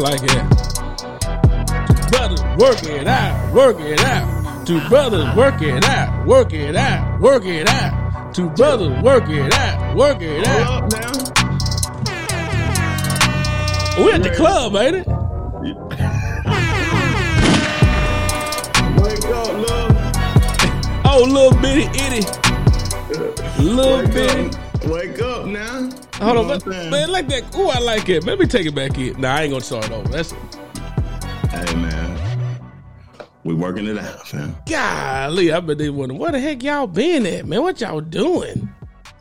like. Two brothers work it out, work it out. Two brothers work it out, work it out, work it out. Two brothers work it out, work it out. Now. We at the club, ain't it? Wake up, love. Oh, little bitty itty. Little Wake bitty. up. Wake up now. Hold on, man, what I'm saying? man, like that. Ooh, I like it. Let me take it back in. Nah, I ain't gonna start over. That's it. Hey, man. We working it out, fam. golly. I bet they wondering where the heck y'all been at, man. What y'all doing?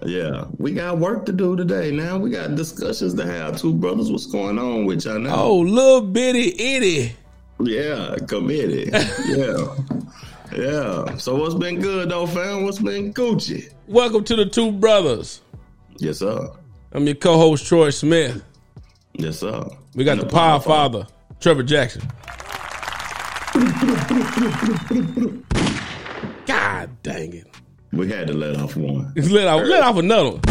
Yeah, we got work to do today. Now we got discussions to have. Two brothers, what's going on with y'all now? Oh, little bitty itty. yeah, committed. yeah, yeah. So what's been good though, fam? What's been Gucci? Welcome to the two brothers. Yes, sir. I'm your co-host Troy Smith. Yes, sir. We got And the Power Father, Trevor Jackson. God dang it! We had to let off one. Let off, let off another one.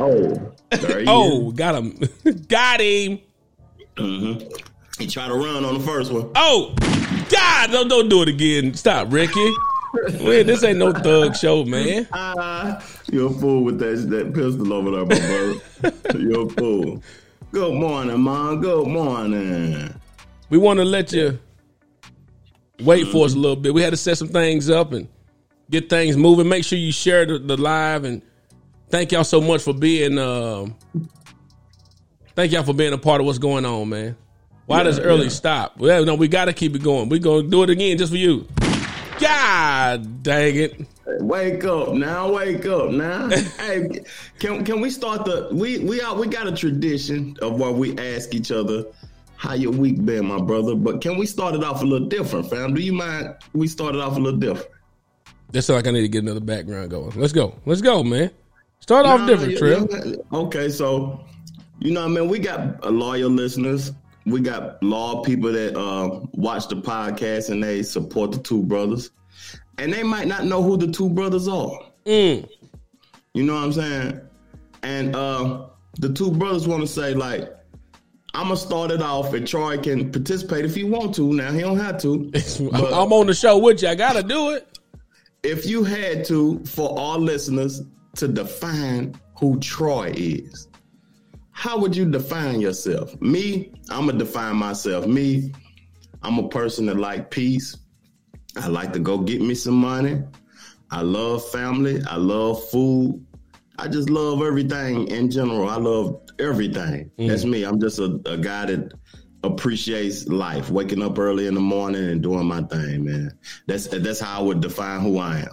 Oh, Oh, got him, got him. is. he tried to run on the first one. Oh, God! Don't don't do it again. Stop, Ricky. Wait, this ain't no thug show, man. Ah, you're a fool with that that pistol over there, my brother. you're a fool. Good morning, mom. Good morning. We want to let you wait for us a little bit. We had to set some things up and get things moving. Make sure you share the, the live and thank y'all so much for being. Um, thank y'all for being a part of what's going on, man. Why Yeah, does early yeah. stop? Well, no, we got to keep it going. We're gonna do it again just for you. God dang it! Wake up now! Wake up now! hey, can can we start the we we are we got a tradition of where we ask each other how your week been, my brother. But can we start it off a little different, fam? Do you mind? We start it off a little different. That sounds like I need to get another background going. Let's go. Let's go, man. Start off Nah, different, yeah, yeah. Okay, so you know, what I mean, we got uh, loyal listeners. We got law people that uh, watch the podcast and they support the two brothers, and they might not know who the two brothers are. Mm. You know what I'm saying? And uh, the two brothers want to say like, I'm gonna start it off, and Troy can participate if he want to. Now he don't have to. But- I'm on the show with you. I gotta do it. if you had to, for our listeners, to define who Troy is, how would you define yourself? Me, I'm gonna define myself. Me, I'm a person that like peace. I like to go get me some money. I love family. I love food. I just love everything in general. I love everything. That's me. I'm just a, a guy that appreciates life, waking up early in the morning and doing my thing, man. That's that's how I would define who I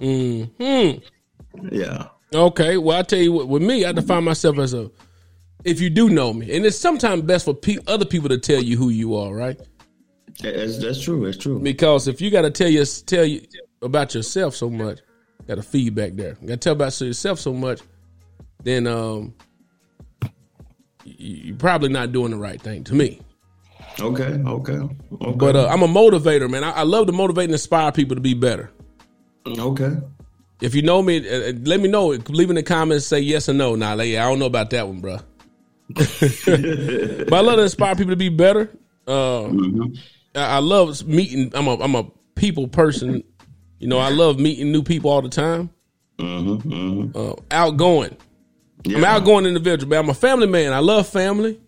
am. Hmm. Yeah. Okay. Well, I tell you what. With me, I define myself as a. If you do know me, and it's sometimes best for pe- other people to tell you who you are, right? That's that's true. That's true. Because if you got to tell you tell you about yourself so much, got a feedback there. You got to tell about yourself so much, then um, you- you're probably not doing the right thing to me. Okay. Okay. Okay. But uh, I'm a motivator, man. I, I love to motivate and inspire people to be better. okay. If you know me, uh, uh, let me know. Leave in the comments, say yes or no. Nah, like, yeah, I don't know about that one, bro. But I love to inspire people to be better. Uh, I, I love meeting. I'm a I'm a people person. You know, I love meeting new people all the time. Uh, outgoing. I'm an Yeah. outgoing individual, man. I'm a family man. I love family.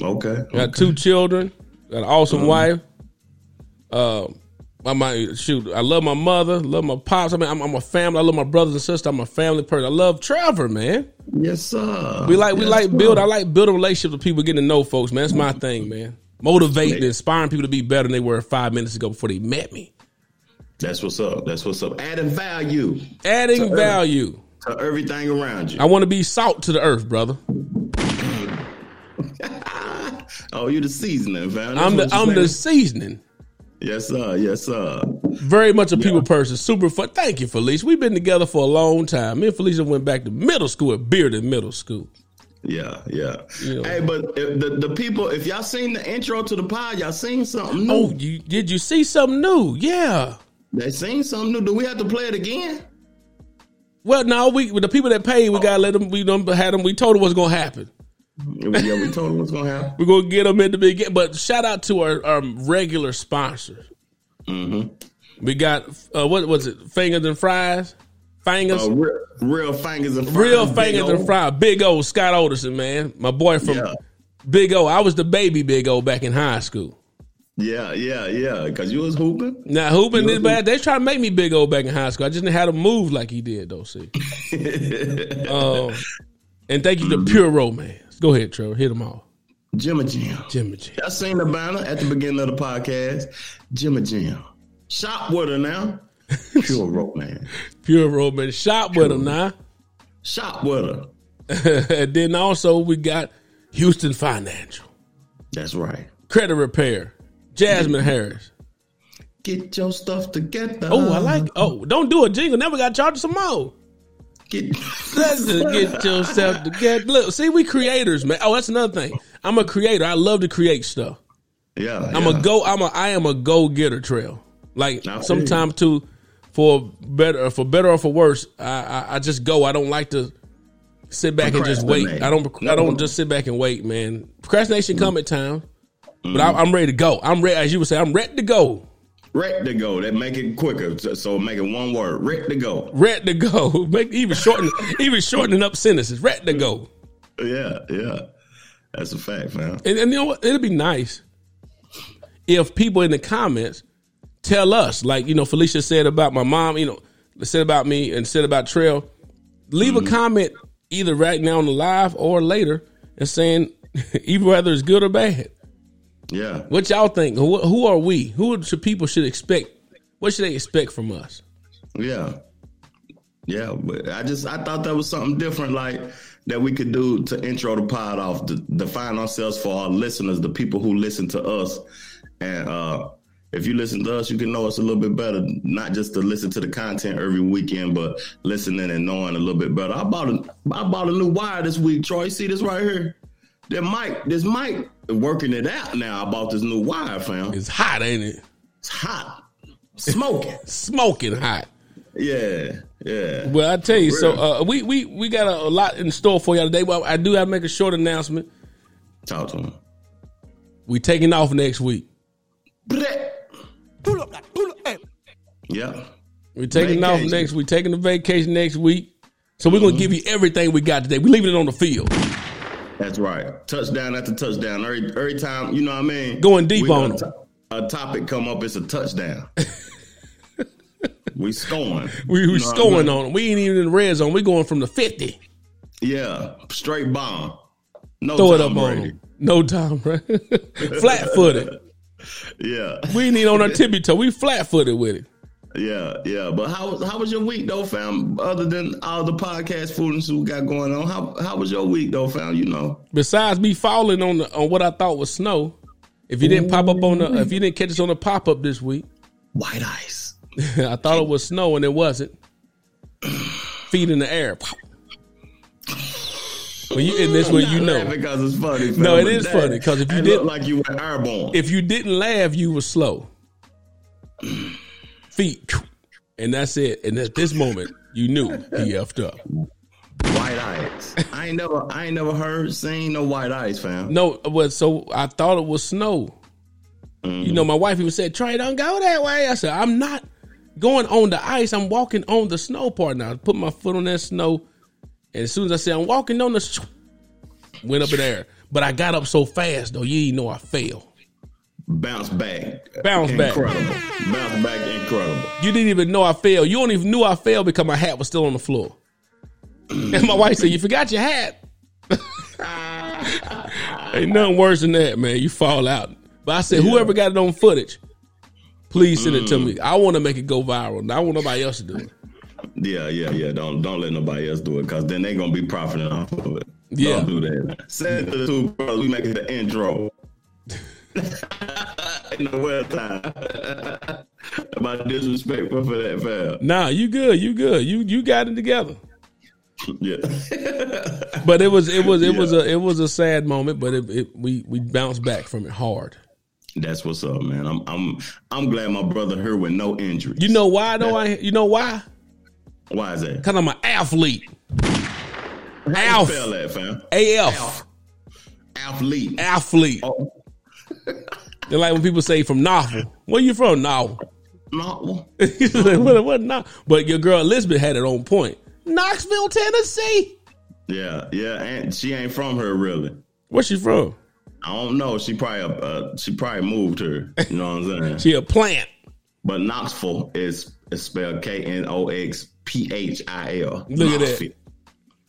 Okay. I got two children. Got an awesome wife. Uh, I might shoot. I love my mother. Love my pops. I mean, I'm, I'm a family. I love my brothers and sisters. I'm a family person. I love Trevor, man. Yes, sir. We like we Yes, like sir. build. I like building relationships with people, getting to know folks, man. That's my thing, man. Motivating, inspiring people to be better than they were five minutes ago before they met me. That's what's up. That's what's up. Adding value Adding earth. value. to everything around you. I want to be salt to the earth, brother. oh, you're the seasoning, fam. That's I'm the I'm the seasoning. Yes, sir. Yes, sir. Very much a people person. Super fun. Thank you, Felicia. We've been together for a long time. Me and Felicia went back to middle school at Bearden Middle School. Yeah, yeah. Yeah. Hey, but if the the people, if y'all seen the intro to the pod, y'all seen something new. Oh, you did you see something new? Yeah. They seen something new. Do we have to play it again? Well, no, we the people that paid, we oh. gotta let them. We done had them. We told them what's gonna happen. Yeah, we told them what's gonna happen. We're gonna get them in the beginning. But shout out to our, our regular sponsors. Mm-hmm. We got uh, what was it? Fingers and fries. Fingers. Uh, real, real fingers and fries. Real Big fingers and fries. Big O Scott Alderson, man. My boy from Yeah. Big O. I was the baby Big O back in high school. Yeah, yeah, yeah. Because you was hooping. Now hooping is bad. They try to make me Big O back in high school. I just didn't have to move like he did though. See. uh, and thank you to Pure Romance. Go ahead, Trevor. Hit them all. Jimmy Jim. Jimmy G. I seen the banner at the beginning of the podcast. Jimmy Jim. Shop with her now. Pure rope man. Pure Romance. Shop with them now. Shop with her. and then also we got Houston Financial, That's right. Credit Repair, Jasmine Harris. Get your stuff together. Oh, I like. Oh, don't do a jingle. Never got charged some more. Get. Let's just get yourself together. Look, see, we creators, man. Oh, that's another thing. I'm a creator. I love to create stuff. Yeah, I'm yeah. a go. I'm a. I am a go getter. Trail. Like I sometimes too, for better, for better or for worse, I, I I just go. I don't like to sit back and just wait. I don't. I don't just sit back and wait, man. Procrastination Mm-hmm. come at times, but I, I'm ready to go. I'm ready, as you would say. I'm ready to go. Ready to go. That make it quicker. So, so make it one word. Ready to go. Ready to go. Make even shorten, even shortening up sentences. Ready to go. Yeah, yeah. That's a fact, man. And, and you know what? It'd be nice if people in the comments tell us, like you know, Felicia said about my mom, you know, said about me and said about Trail. Leave a mm-hmm. comment either right now on the live or later and saying either whether it's good or bad. Yeah. What y'all think? Who, who are we? Who should people should expect? What should they expect from us? Yeah. Yeah, but I just I thought that was something different, like that we could do to intro the pod off, to define ourselves for our listeners, the people who listen to us, and uh, if you listen to us, you can know us a little bit better. Not just to listen to the content every weekend, but listening and knowing a little bit better. I bought a I bought a new wire this week, Troy. See this right here? That mic, this mic, working it out now. I bought this new wire, fam. It's hot, ain't it? It's hot, smoking. Smoking hot. yeah, yeah. Well, I tell you, so uh, we we we got a, a lot in store for y'all today. Well, I do have to make a short announcement. Talk to him. We taking off next week. Pull up, like, pull up, hey. Yeah. We're taking off next. We're taking the vacation next week. So we're gonna give you everything we got today. We're leaving it on the field. That's right. Touchdown after touchdown. Every every time, you know what I mean? Going deep We on a, a topic come up, it's a touchdown. we scoring. We we You know what I scoring mean? on them. We ain't even in the red zone. We going from the fifty. Yeah. Straight bomb. No Throw it up on them. No time, right? flat footed. Yeah. We ain't even on our tippy toe. We flat footed with it. Yeah, yeah. But how was how was your week though, fam? Other than all the podcast foolishness we got going on, how how was your week though, fam? You know. Besides me falling on the on what I thought was snow. If you didn't pop up on the if you didn't catch us on the pop up this week, White ice. I thought it was snow and it wasn't. Feet in the air. When you in this when you know. because it's funny. Fam, No, it is that- funny, 'cause if you didn't- like you were airborne. If you didn't laugh, you were slow. Feet. And that's it. And at this moment, you knew he effed up. White ice. I ain't never, I ain't never heard, seen no white ice, fam. No, but so I thought it was snow. You know, mm-hmm. my wife even said, Trey, don't go that way. I said, I'm not going on the ice. I'm walking on the snow part now. I put my foot on that snow. And as soon as I said, I'm walking on the went up in the air. But I got up so fast, though, you didn't know I fell. Bounce back. Bounce back. incredible. Bounce back, incredible. You didn't even know I fell. You don't even knew I fell because my hat was still on the floor. and my wife said, You forgot your hat. Ain't nothing worse than that, man. You fall out. But I said, whoever got it on footage, please send it to mm. me. I want to make it go viral. and I want nobody else to do it. Yeah, yeah, yeah. Don't don't let nobody else do it because then they're gonna be profiting off of it. Yeah. Don't do that. Send it to the two brothers. We make it the intro. In the well time. About disrespectful for that, fam. Nah, you good. You good. You you got it together. Yeah. But it was it was it was a it was a sad moment, but it, it we we bounced back from it hard. That's what's up, man. I'm I'm I'm glad my brother here with no injury. You know why though? I you know why? why is that? Because I'm an athlete. Alf. spell that, fam? AF. athlete. Athlete. Oh, They're like when people say from Novel. Where you from? Novel. no. Like, what, what not? But your girl Elizabeth had it on point. Knoxville, Tennessee. Yeah, yeah, and she ain't from here really. Where's she from? I don't know. She probably uh, she probably moved her. You know what I'm saying? She a plant. but Knoxville is is spelled K N O X P H I L. Look at that.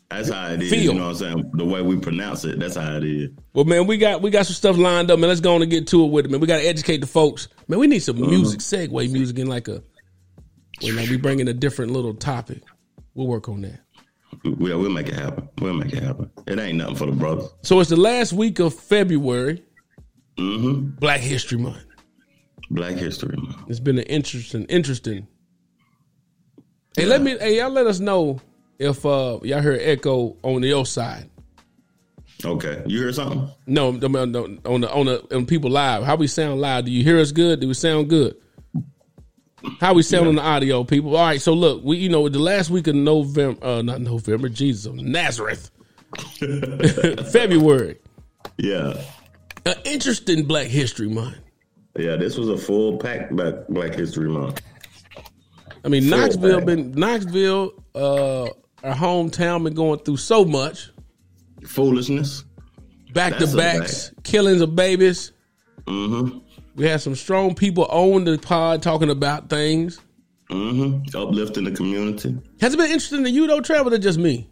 That's how it is. Feel. You know what I'm saying? The way we pronounce it, that's how it is. Well, man, we got we got some stuff lined up, man. Let's go on and get to it with it, man. We got to educate the folks, man. We need some music, segue music, in like a, you know, we bring in a different little topic. We'll work on that. Yeah, we'll make it happen. We'll make it happen. It ain't nothing for the brothers. So it's the last week of February, Mm-hmm. Black History Month. Black History Month. It's been an interesting, interesting. Hey, let me, hey, y'all, let us know if uh y'all hear echo on the other side. Okay, you hear something? No, no, no, no, on the on the on people live. How we sound live? Do you hear us good? Do we sound good? How we sound on the audio, people? All right, so look, we you know the last week of November, uh, not November, Jesus, of Nazareth, February, Yeah, an interesting Black History Month. yeah. This was a full pack Black Black History Month. I mean, Full Knoxville bag. been Knoxville, uh, our hometown, been going through so much, Foolishness. back to backs, killings of babies. Mm-hmm. We had some strong people on the pod talking about things. Mm-hmm. Uplifting the community. Has it been interesting to you though, Trevor, or just me?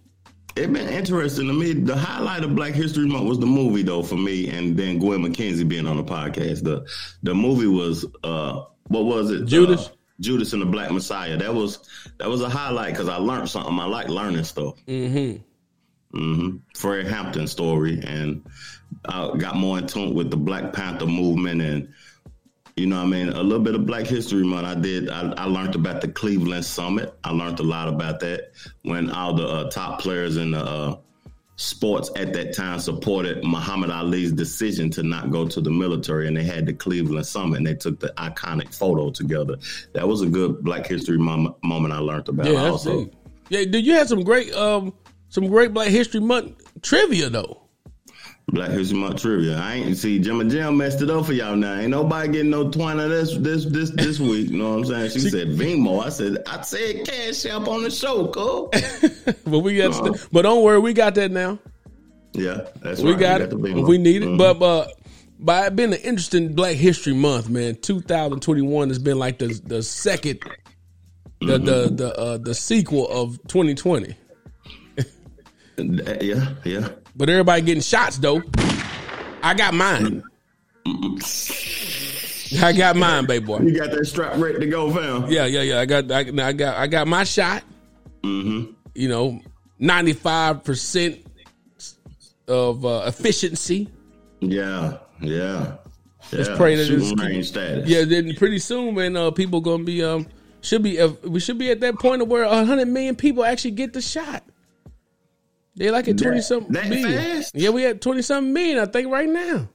It been interesting to me. The highlight of Black History Month was the movie, though, for me, and then Gwen McKenzie being on the podcast. The the movie was uh, what was it? Judas? Uh, Judas and the Black Messiah. That was that was a highlight because I learned something. I like learning stuff. Mm-hmm. hmm Fred Hampton story, and I got more in tune with the Black Panther movement, and you know, what I mean, a little bit of Black History Month. I did. I, I learned about the Cleveland Summit. I learned a lot about that when all the uh, top players in the uh, sports at that time supported Muhammad Ali's decision to not go to the military, and they had the Cleveland Summit, and they took the iconic photo together. That was a good Black History mom- moment I learned about. Yeah, also. Yeah, did you have some great um some great Black History Month trivia though? Black History Month trivia. I ain't see and Jim messed it up for y'all now. Ain't nobody getting no twine of this this this this week. You know what I'm saying? She said Venmo. I said I said cash app on the show, cuz. But we got, No. but don't worry, we got that now. yeah, that's We right. got it. the Venmo. We need it. Mhm. But but. by it being an interesting Black History Month, man, 2021 has been like the the second, the the the uh, the sequel of 2020. yeah, yeah. But everybody getting shots though. I got mine. I got mine, baby boy. You got that strap ready to go, fam. Yeah, yeah, yeah. I got, I, I got, I got my shot. Mm-hmm. You know, ninety five percent of uh, efficiency. Yeah, yeah. Let's yeah. pray that it's- status. Yeah, then pretty soon, man, uh, people gonna be um should be uh, we should be at that point of where hundred million people actually get the shot. They like at twenty something million. fast? Yeah, we at twenty something million, I think, right now.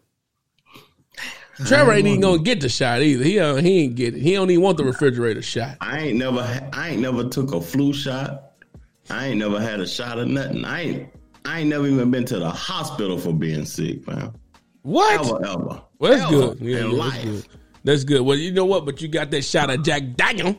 Trevor ain't even gonna get the shot either. He uh, he ain't get it. He don't even want the refrigerator shot. I ain't never, I ain't never took a flu shot. I ain't never had a shot of nothing. I ain't, I ain't never even been to the hospital for being sick, man. What? Ever, ever. Well, that's Ever good. Yeah, in yeah, life. that's good. That's good. Well, you know what? But you got that shot of Jack Daniel.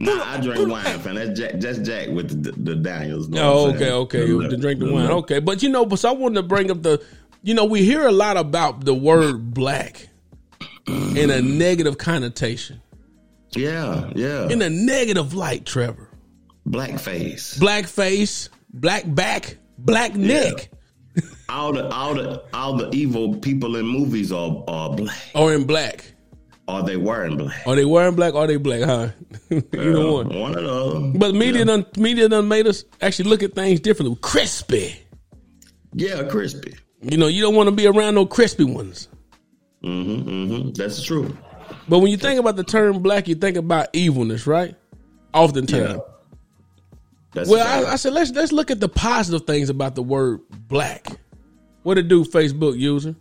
Nah, I drink wine, fam. That's Jack, just Jack with the, the Daniels. Oh, okay, okay. The- To drink the the- wine. Okay. But you know, but so I wanted to bring up the you know, we hear a lot about the word black in a negative connotation. Yeah, yeah. In a negative light, Trevor. Blackface. Black face, black back, black neck. All the all the all the evil people in movies are are black. Or in black. Or they wearing black. Are they wearing black or are they black, huh? Either Uh, one. One of those. But media done media done made us actually look at things differently. Crispy. Yeah, crispy. You know, you don't want to be around no crispy ones. Mm-hmm, mm-hmm. That's true. But when you think about the term black, you think about evilness, right? Oftentimes. Yeah. That's Well. I, I said let's let's look at the positive things about the word black. What it do, Facebook user?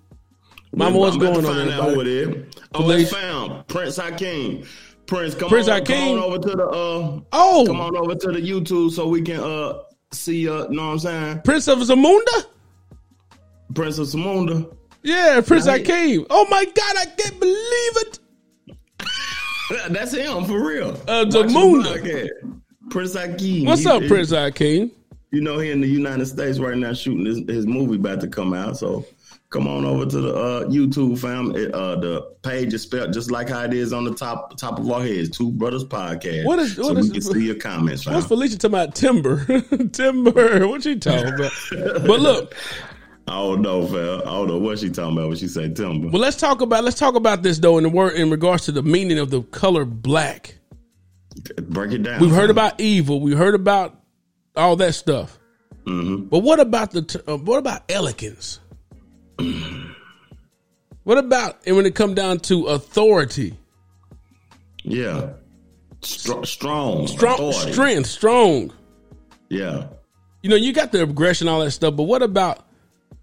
Mama, what's I'm going on? out who it everybody? Oh, it's found Prince Hakeem. Prince, come Prince on, Hakeem? come on over to the uh, Oh, come on over to the YouTube so we can uh see uh, know what I'm saying? Prince of Zamunda. Prince of Zamunda. Yeah, Prince Right. Akeem. Oh my God, I can't believe it. That's him for real. Uh, Zamunda. Prince Akeem. What's He- up, he- Prince Akeem? You know he in the United States right now shooting his, his movie about to come out. So come on over to the uh, YouTube fam. It, uh, the page is spelled just like how it is on the top top of our heads. Two Brothers Podcast. What is- so what we can see your comments, fam. What's Felicia talking about? Timber, timber. What she talking about? But look, I don't know, fam. I don't know what she talking about when she say timber. well, let's talk about let's talk about this though in the word in regards to the meaning of the color black. Break it down. We've heard fam. about evil. We heard about all that stuff. Mm-hmm. But what about the uh, what about elegance? what about and when it come down to authority, Yeah. Str- strong. strong, authority. strength, strong? Yeah. You know, you got the aggression, all that stuff. But what about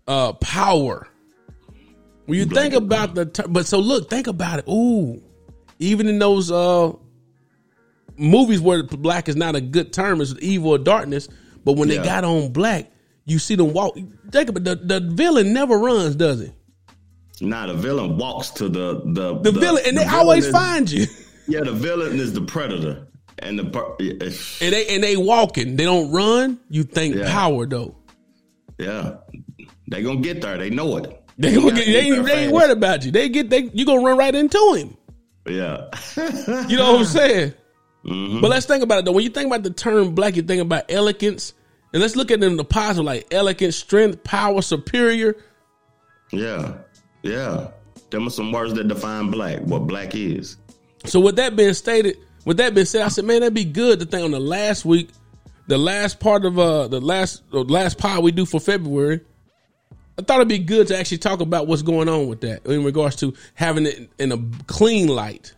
uh power? When you Black think about the, ter- but so look, think about it. Ooh, even in those uh movies where black is not a good term, it's evil or darkness. But when they got on black, you see them walk. About the the villain never runs, does he? Now the villain walks to the the The, villain, and the they always is- find you. Yeah, the villain is the predator, and the And they and they walking. They don't run. You think Yeah. power though. yeah, they gonna get there. They know it. They, gonna get, they, ain't, they ain't worried about you. They get they you gonna run right into him. Yeah, You know what I'm saying? Mm-hmm. But let's think about it though. When you think about the term black, you think about elegance. And let's look at them in the positive, like elegant, strength, power, superior. yeah, yeah. Them are some words that define black. What black is. So with that being stated, with that being said, I said, man, that'd be good to think on the last week, the last part of uh the last the last pod we do for February. I thought it'd be good to actually talk about what's going on with that in regards to having it in a clean light.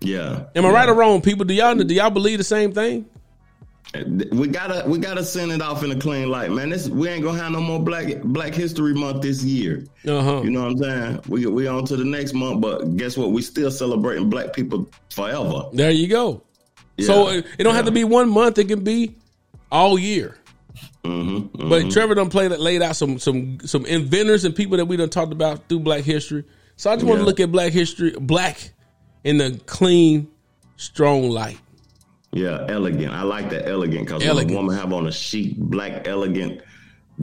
Yeah. Am I right or wrong, people? Do y'all do y'all believe the same thing? We gotta we gotta send it off in a clean light, man. This we ain't gonna have no more Black Black History Month this year. Uh huh. You know what I'm saying? We we on to the next month, but guess what? We still celebrating Black people forever. There you go. So Yeah. it, it don't have to be one month; it can be all year. Mm-hmm, But Trevor done played laid out some some some inventors and people that we done talked about through Black history. So I just want to look at Black history, Black in the clean, strong light. Yeah, elegant. I like that elegant because when a woman have on a chic black elegant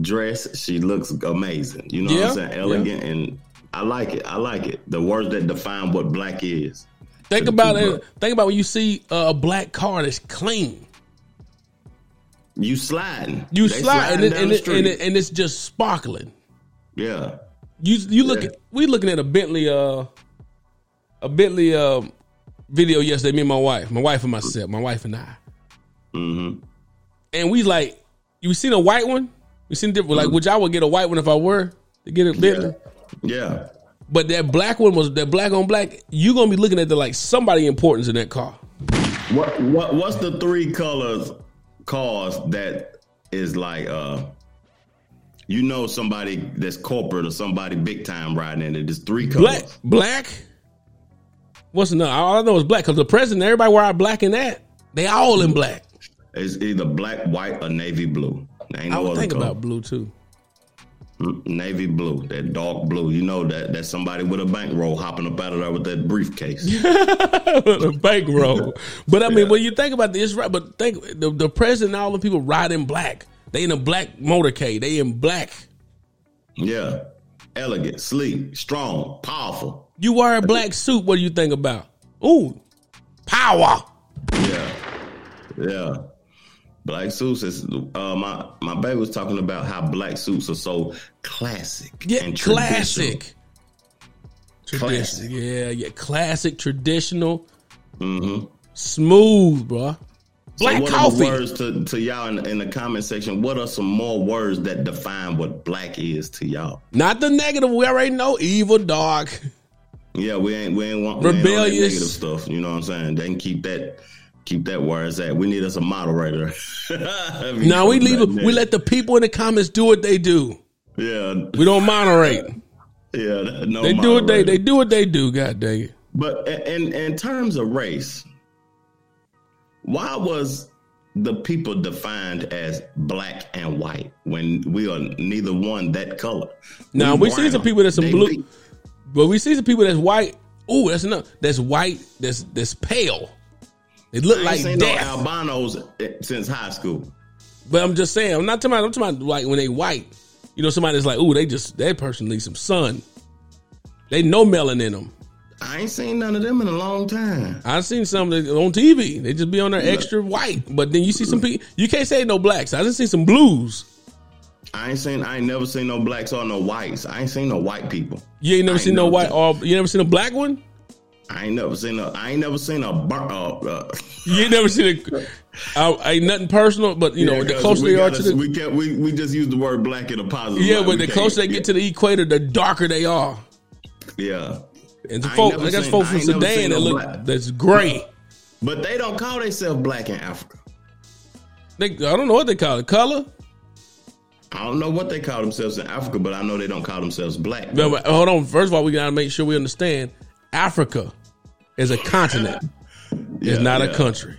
dress, she looks amazing. You know Yeah, what I'm saying? Elegant and I like it. I like it. The words that define what black is. Think about it. Think about when you see a black car that's clean. You sliding. You They slide and sliding it, and, it, and, it, and it's just sparkling. yeah. You you look Yeah. at we looking at a Bentley uh a Bentley uh, video yesterday. Me and my wife, my wife and myself, my wife and I, Mm-hmm. and we like you seen a white one. We seen different. Like, would y'all would get a white one if I were to get a Bentley? Yeah. But that black one was that black on black. You gonna be looking at the like somebody importance in that car. What what what's the three colors cars that is like uh you know somebody that's corporate or somebody big time riding in it. There's three colors. Black, black. What's another? All I know is black because the president, everybody wear black in that. They all in black. It's either black, white, or navy blue. Ain't I no would other think color. about blue too. Mm, navy blue, that dark blue. You know that that's somebody with a bankroll hopping up out of there with that briefcase. the bankroll. But I mean, when you think about this, right? But think the, the president, and all the people ride in black. They in a black motorcade. They in black. yeah, elegant, sleek, strong, powerful. You wear a black suit. What do you think about? Ooh, power. Yeah, yeah. Black suits is uh, my my baby was talking about how black suits are so classic. Yeah, and classic. Classic. Yeah, yeah. Classic, traditional, Mm-hmm. smooth, bro. So Black what coffee. are the words to, to y'all in, in the comment section? What are some more words that define what black is to y'all? Not the negative. We already know evil, dark. Yeah, we ain't we ain't want we ain't Rebellious. negative stuff. You know what I'm saying? They can keep that keep that where it's at. We need us a moderator. Now we leave. We let the people in the comments do what they do. yeah We don't moderate. yeah no They do what they they do what they do. God dang it. But in in terms of race, why was the people defined as black and white when we are neither one that color? Now we, see some people that's some blue, be, but we see some people that's white. Ooh, that's enough. That's white. That's that's pale. They look I like death. No albinos eh, since high school. But I'm just saying, I'm not talking about. I'm talking about like when they white. You know, somebody that's like, ooh, they just that person needs some sun. They no melanin in them. I ain't seen none of them in a long time. I've seen some on TV. They just be on there extra white. But then you see some people. You can't say no blacks. I just see some blues. I ain't seen. I ain't never seen no blacks or no whites. I ain't seen no white people. You ain't never seen no white. Or you never seen a black one. I ain't never seen a. I ain't never seen a. Uh, uh, you ain't never seen a. I, ain't nothing personal, but you yeah, know the closer they are to the. We can't. We, we just use the word black in a positive. Yeah, but the closer they get to the equator, the darker they are. Yeah. And the folk, I got folks from Sudan that look black. that's gray. But they don't call themselves black in Africa. They, I don't know what they call it. Color. I don't know what they call themselves in Africa, but I know they don't call themselves black. No, but hold on. First of all, we gotta make sure we understand Africa is a continent. yeah, it's not yeah. a country.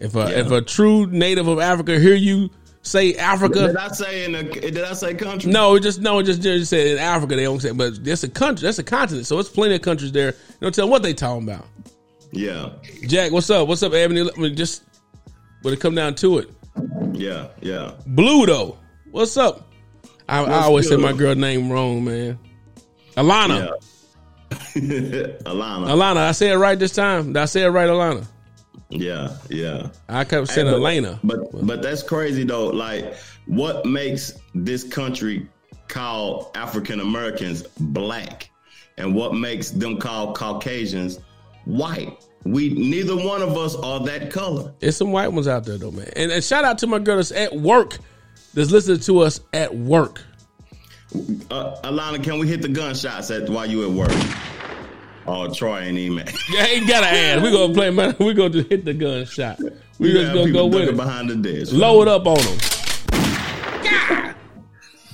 If a yeah. if a true native of Africa hear you say Africa. Did I say in a, Did I say country? No, just no, just just said in Africa they don't say, but that's a country. That's a continent. So it's plenty of countries there. You don't tell what they talking about. Yeah. Jack, what's up? What's up, Ebony? Just when it come down to it. Yeah, yeah. Blue though, what's up? I, I always good? say my girl name wrong, man. Alana. Yeah. Alana. Alana, I said it right this time. Did I say it right, Alana? Yeah, yeah. I kept saying hey, but, Elena. But but that's crazy though. Like what makes this country call African Americans black and what makes them call Caucasians white? We neither one of us are that color. There's some white ones out there though, man. And, and shout out to my girl that's at work that's listening to us at work. Uh, Alana, can we hit the gunshots at while you at work? Oh, Troy ain't even. Yeah, ain't gotta ask. We gonna play. Man, we gonna just hit the gunshot. We just gonna go with it behind the desk. Load up on them.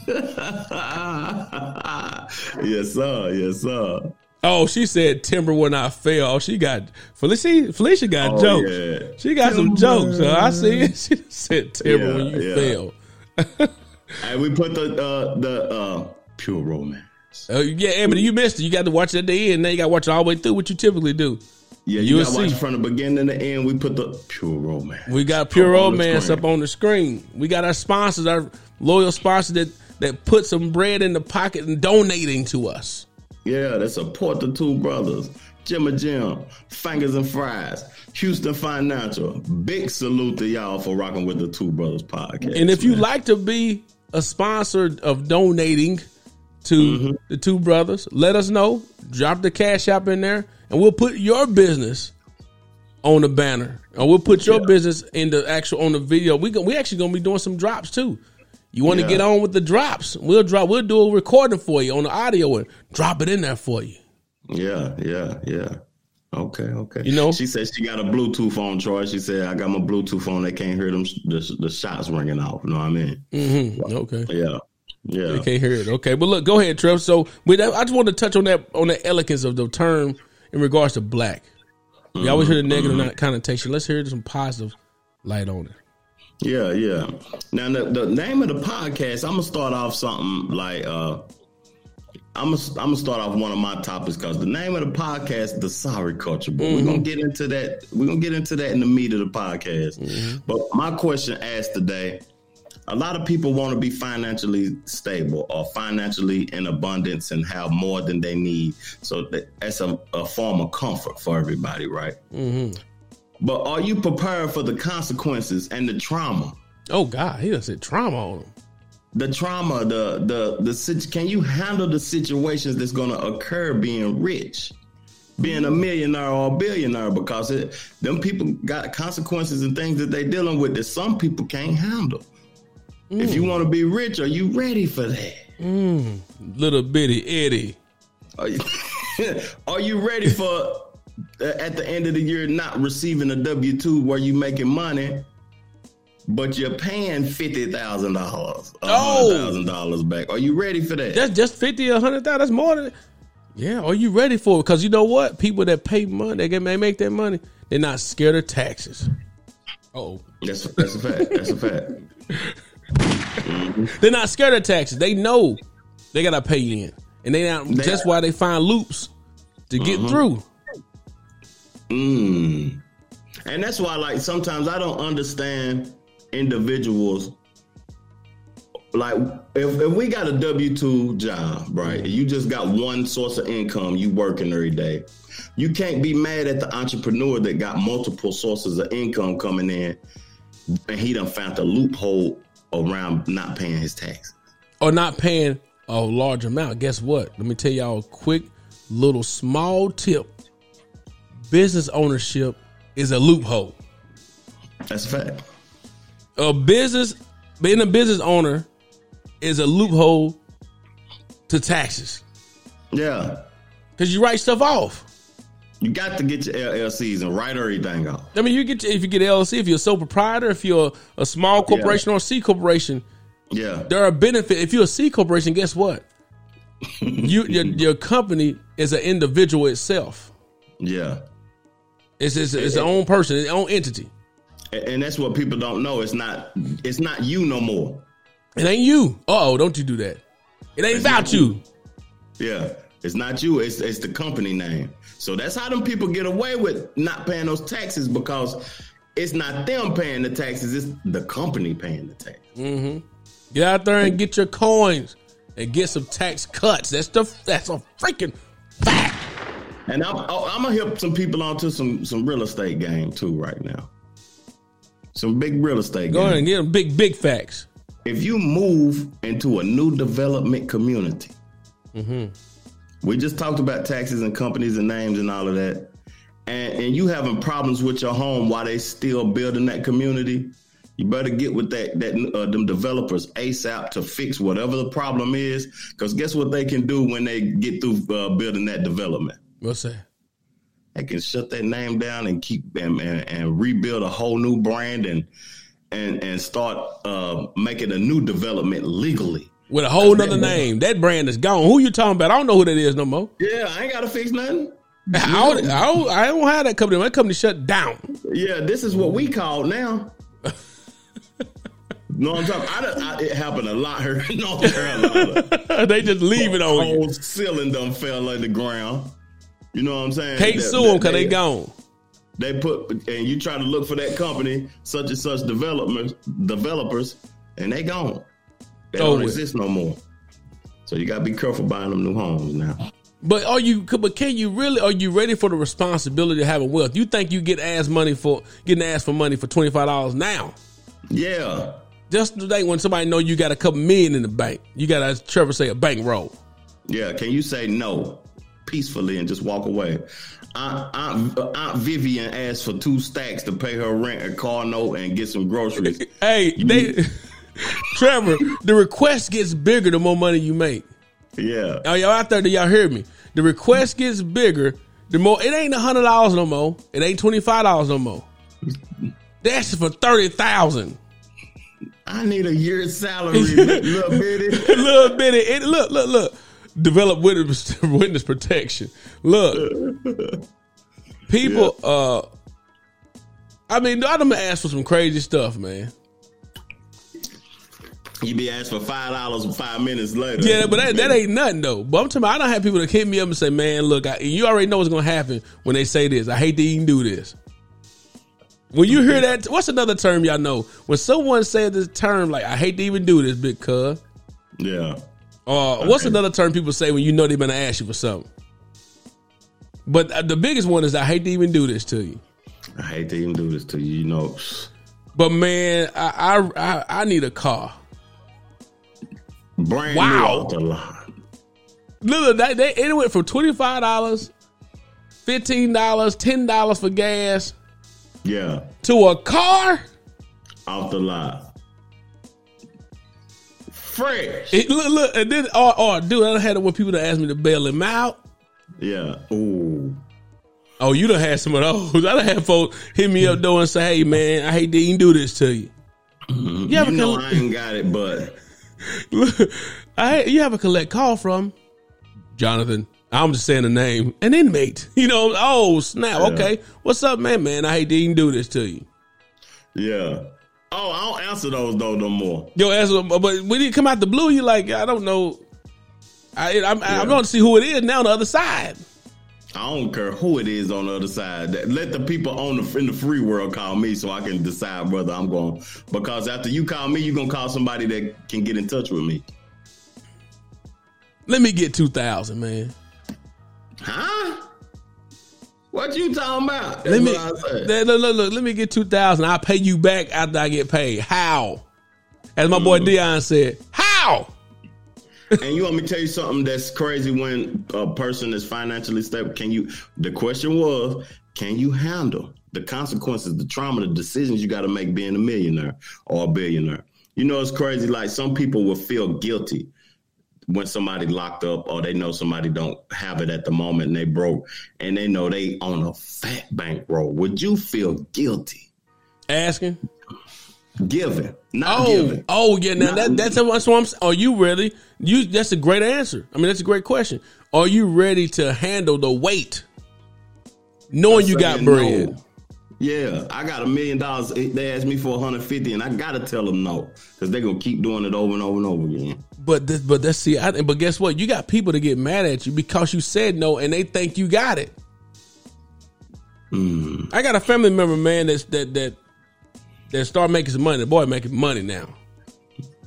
yes, sir. Yes, sir. Oh, she said timber when I fell. Oh, she got Felicia. Felicia got oh, jokes. Yeah. She got timber. some jokes. So I see. She said timber yeah, when you yeah. fell. And we put the uh, the uh, pure romance. Uh, yeah, Ebony, you missed it. You got to watch it at the end. Now you got to watch it all the way through. What you typically do. Yeah, you got to watch it from the beginning to the end. We put the pure romance. We got pure up romance up on the screen. We got our sponsors, our loyal sponsors that that put some bread in the pocket and donating to us. Yeah, that support the two brothers. Jim and Jim, Fingers and Fries, Houston Financial. Big salute to y'all for rocking with the Two Brothers podcast. And if man. you like to be a sponsor of donating, to mm-hmm. the two brothers. Let us know. Drop the cash app in there, and we'll put your business on the banner, or we'll put your yeah. business in the actual on the video. We we actually gonna be doing some drops too. You want to yeah. get on with the drops? We'll drop. We'll do a recording for you on the audio and drop it in there for you. Yeah, yeah, yeah. Okay, okay. You know, she said she got a Bluetooth on, Troy. She said I got my Bluetooth on. They can't hear them the, the shots ringing off. You know what I mean? Mm-hmm. Okay. Yeah. Yeah, they can't hear it. Okay, but look, go ahead, Trev. So, with that, I just want to touch on that on the elegance of the term in regards to black. You mm-hmm. always hear the negative mm-hmm. connotation. Let's hear some positive light on it. Yeah, yeah. Now the, the name of the podcast, I'm gonna start off something like uh I'm gonna, I'm start off one of my topics because the name of the podcast, the sorry culture. But mm-hmm. we're gonna get into that. We're gonna get into that in the meat of the podcast. Mm-hmm. But my question asked today a lot of people want to be financially stable or financially in abundance and have more than they need. So that's a, a form of comfort for everybody, right? Mm-hmm. But are you prepared for the consequences and the trauma? Oh God, he done said trauma on him. The trauma, the the the can you handle the situations that's going to occur being rich? being a millionaire or a billionaire because it, them people got consequences and things that they dealing with that some people can't handle. Mm. If you want to be rich, are you ready for that? Mm. Little bitty Eddie. Are you, are you ready for uh, at the end of the year not receiving a W two where you making money, but you're paying fifty thousand dollars, oh. thousand dollars back? Are you ready for that? That's just fifty, a hundred thousand. That's more than. Yeah, are you ready for it? Because you know what, people that pay money, they get may make that money. They're not scared of taxes. Oh, That's that's a fact. That's a fact. they're not scared of taxes. They know they gotta pay in, and they not. They- that's why they find loops to get through. Mm. And that's why, like, sometimes I don't understand individuals. Like, if, if we got a W 2 job, right, you just got one source of income, you working every day, you can't be mad at the entrepreneur that got multiple sources of income coming in and he done found a loophole around not paying his tax or not paying a large amount, guess what? Let me tell y'all a quick little small tip. Business ownership is a loophole. That's a fact. A business being a business owner is a loophole to taxes. Yeah. Cause you write stuff off. You got to get your LLCs and write everything off. I mean, you get if you get LLC, if you're a sole proprietor, if you're a, a small corporation or a C corporation, Yeah. there are benefits. If you're a C corporation, guess what? you your, your company is an individual itself. Yeah. It's it's, it's its own person, its own entity. And- that's what people don't know. It's not it's not you no more. It ain't you. Uh oh, don't you do that. It ain't about you. Yeah. It's not you, it's it's the company name. So that's how them people get away with not paying those taxes because it's not them paying the taxes, it's the company paying the tax. Get out there and get your coins and get some tax cuts. That's the that's a freaking fact. And I'm I'm gonna help some people onto some some real estate game too right now. Some big real estate Go ahead and get them big big facts. if you move into a new development community, we just talked about taxes and companies and names and all of that, and, and you having problems with your home while they still building that community, you better get with that that uh, them developers ASAP to fix whatever the problem is. Because guess what they can do when they get through uh, building that development? What's that? They can shut that name down and keep and, and, and rebuild a whole new brand and and and start uh, making a new development legally. With a whole nother name. That brand is gone. Who you talking about? I don't know who that is no more. Yeah, I ain't got to fix nothing. I don't, I don't, I don't have that company. My company shut down. Yeah, this is what we call now. no, I'm talking. I, I, it happened a lot here in North Carolina. they just leave it on you. Whole ceiling done fell like the ground. You know what I'm saying? Can't That- sue them because they gone. They put and you try to look for that company, such and such developers, developers, and they gone. They Oh, don't exist no more. So you gotta be careful buying them new homes now. But are you? But can you really? Are you ready for the responsibility of having wealth? You think you get asked money for getting asked for money for twenty five dollars now? Yeah, Just today, when somebody know you got a couple million in the bank, you got, to, as Trevor say, a bankroll. yeah. Can you say no peacefully and just walk away? Aunt, Aunt, Aunt Vivian asked for two stacks to pay her rent, a car note, and get some groceries. Hey, they, Trevor, the request gets bigger the more money you make. yeah, Are y'all out there? Do y'all hear me? The request gets bigger. The more it ain't a hundred dollars no more. It ain't twenty five dollars no more. That's for thirty thousand. I need a year's salary, little bitty. little bit of it. Look, look, look. Develop witness, witness protection. Look, people. uh I mean, I done asked for some crazy stuff, man. You be asked for five dollars five minutes later. Yeah, but that, that ain't nothing though. But I'm talking about, I don't have people that hit me up and say, "Man, look, I, you already know what's gonna happen when they say this. I hate to even do this." When you hear that, what's another term y'all know? When someone says this term like "I hate to even do this," big cuz. yeah. Or what's another term people say when you know they're gonna ask you for something? But uh, the biggest one is I hate to even do this to you. I hate to even do this to you. You know, But man, I I I, I need a car. brand Wow. new the line. Look, they, they it went from twenty five dollars, fifteen dollars, ten dollars for gas Yeah, to a car. off the line. Fresh. It, look, look, and then oh, oh, dude, I had it when people that asked me to bail him out. Yeah. Ooh. Oh, you done had some of those. I done had folks hit me up though and say, "Hey, man, I hate to even do this to you." Mm-hmm. You ever You know col- I ain't got it, but Look, I you have a collect call from Jonathan. I'm just saying the name, an inmate. You know, oh snap. Yeah. Okay, what's up, man? Man, I hate to even do this to you. Yeah. Oh, I don't answer those though no more. Yo, answer, but when you come out the blue, you like, I don't know. I I'm, yeah. I'm going to see who it is now on the other side. I don't care who it is on the other side. Let the people on the in the free world call me so I can decide whether I'm going. Because after you call me, you're gonna call somebody that can get in touch with me. Let me get two thousand, man. Huh? What you talking about? That's let me look, look, look, let me get two thousand. I'll pay you back after I get paid. How? As my boy mm. Dion said, how? and you want me to tell you something that's crazy when a person is financially stable? Can you? The question was, can you handle the consequences, the trauma, the decisions you got to make being a millionaire or a billionaire? You know, it's crazy. Like some people will feel guilty when somebody locked up or they know somebody don't have it at the moment and they broke and they know they on a fat bankroll. Would you feel guilty? Asking? Giving, not oh, giving. Oh, yeah. Now not, that, that's, that's what I'm saying. Are you ready? You that's a great answer. I mean, that's a great question. Are you ready to handle the weight, knowing you got bread? No. Yeah, I got a million dollars. They asked me for 150, and I gotta tell them no because they're gonna keep doing it over and over and over again. But this, but that's see, I, but guess what? You got people to get mad at you because you said no, and they think you got it. Mm. I got a family member, man, that's that that that start making some money. The boy making money now.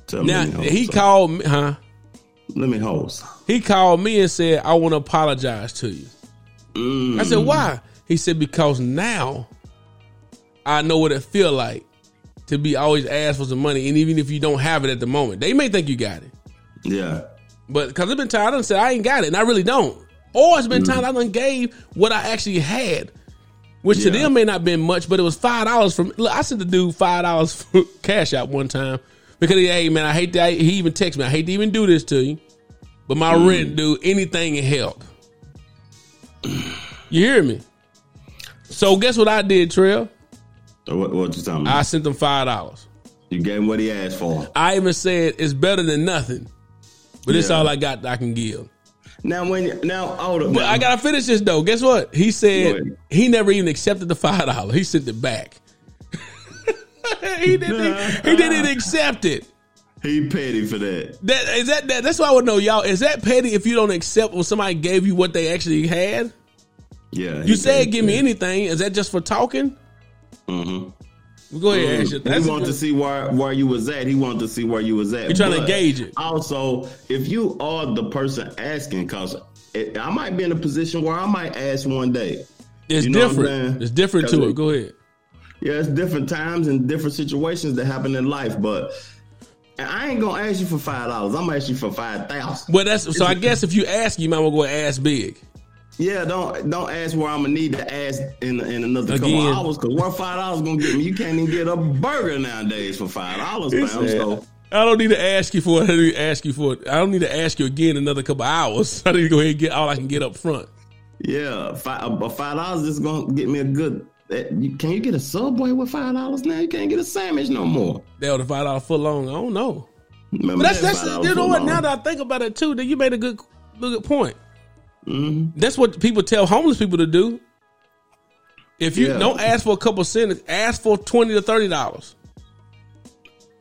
Tell now he called me, huh? Let me host. He called me and said, "I want to apologize to you." Mm. I said, "Why?" He said, "Because now." I know what it feel like to be always asked for some money, and even if you don't have it at the moment, they may think you got it. Yeah. But because it's been times I done said I ain't got it, and I really don't. Or it's been mm. times I done gave what I actually had, which yeah. to them may not been much, but it was five dollars from. Look, I sent the dude five dollars cash out one time because he, hey man, I hate that. He even text me, I hate to even do this to you, but my mm. rent, do anything and help. You hear me? So guess what I did, Trail? What, what you talking about? I sent him five dollars. You gave him what he asked for. I even said it's better than nothing, but yeah. it's all I got I can give. Now when now hold up. But I gotta finish this though. Guess what? He said he never even accepted the five dollars. He sent it back. he didn't. he didn't accept it. He petty for that. That is that, that. That's why I would know, y'all. Is that petty if you don't accept when somebody gave you what they actually had? Yeah. You said give me anything. Is that just for talking? Mm-hmm. Go ahead, mm-hmm. He wanted to see where where you was at. He wanted to see where you was at. You're trying but to gauge it. Also, if you are the person asking, because I might be in a position where I might ask one day. It's you know different. It's different to it. Go ahead. Yeah, it's different times and different situations that happen in life, but I ain't gonna ask you for five dollars. I'm gonna ask you for five thousand. Well, that's so. I guess if you ask, you might want to go ask big. Yeah, don't don't ask where I'm gonna need to ask in in another Again. couple hours because what five dollars gonna get me? You can't even get a burger nowadays for five dollars, man. So I don't need to ask you for it. I need to ask you for it. I don't need to ask you again another couple hours. I need to go ahead and get all I can get up front. Yeah, five five dollars is gonna get me a good. Eh, can you get a subway with five dollars now? You can't get a sandwich no more. That the five dollar foot long. I don't know. Remember but that's that's you know what? Long. Now that I think about it too, that you made a good good point. Mm-hmm. That's what people tell homeless people to do. If you yeah. don't ask for a couple cents, ask for twenty to thirty dollars.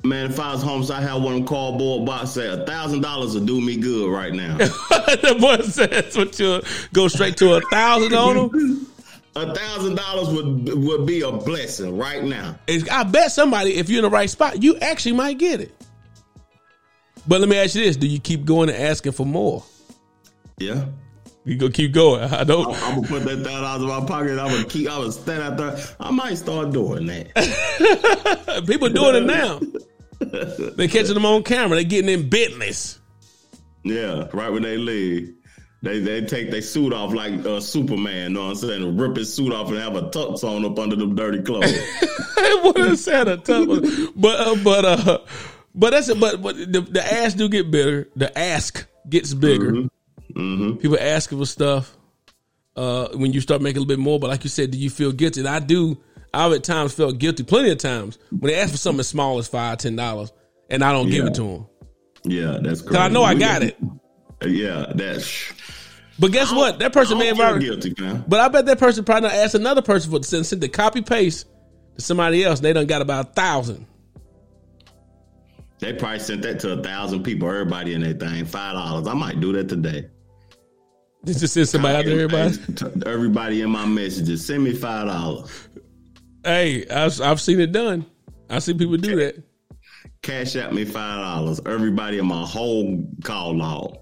Man, if I was homeless, I have one cardboard box say a thousand dollars will do me good right now. the boy says, "What you go straight to a thousand on them." A thousand dollars would would be a blessing right now. I bet somebody, if you're in the right spot, you actually might get it. But let me ask you this: Do you keep going and asking for more? Yeah. You go keep going. I don't. I'm, gonna put that thousand dollars in my pocket. I'm gonna keep. I'm gonna stand out there. I might start doing that. People doing it now. they catching them on camera. They getting in Bentleys. Yeah, right when they leave. They they take their suit off like uh, Superman, you know what I'm saying? Rip his suit off and have a tux on up under them dirty clothes. what is that a tux? But uh, but uh, but that's it. But but the, the ass do get bigger. The ask gets bigger. Mm-hmm. Mm-hmm. People asking for stuff uh, when you start making a little bit more. But like you said, do you feel guilty? And I do. I've at times felt guilty, plenty of times when they ask for something as small as five, ten dollars, and I don't yeah. give it to them. Yeah, that's because I know I got it. Yeah, that's. But guess what? That person may have already guilty, man. But I bet that person probably not asked another person for the send the copy paste to somebody else. And They done got about a thousand. They probably sent that to a thousand people, everybody in their thing, five dollars. I might do that today. Just send somebody out there, everybody. Everybody in my messages, send me five dollars. Hey, I've, I've seen it done. I see people do that. Cash out me five dollars. Everybody in my whole call log.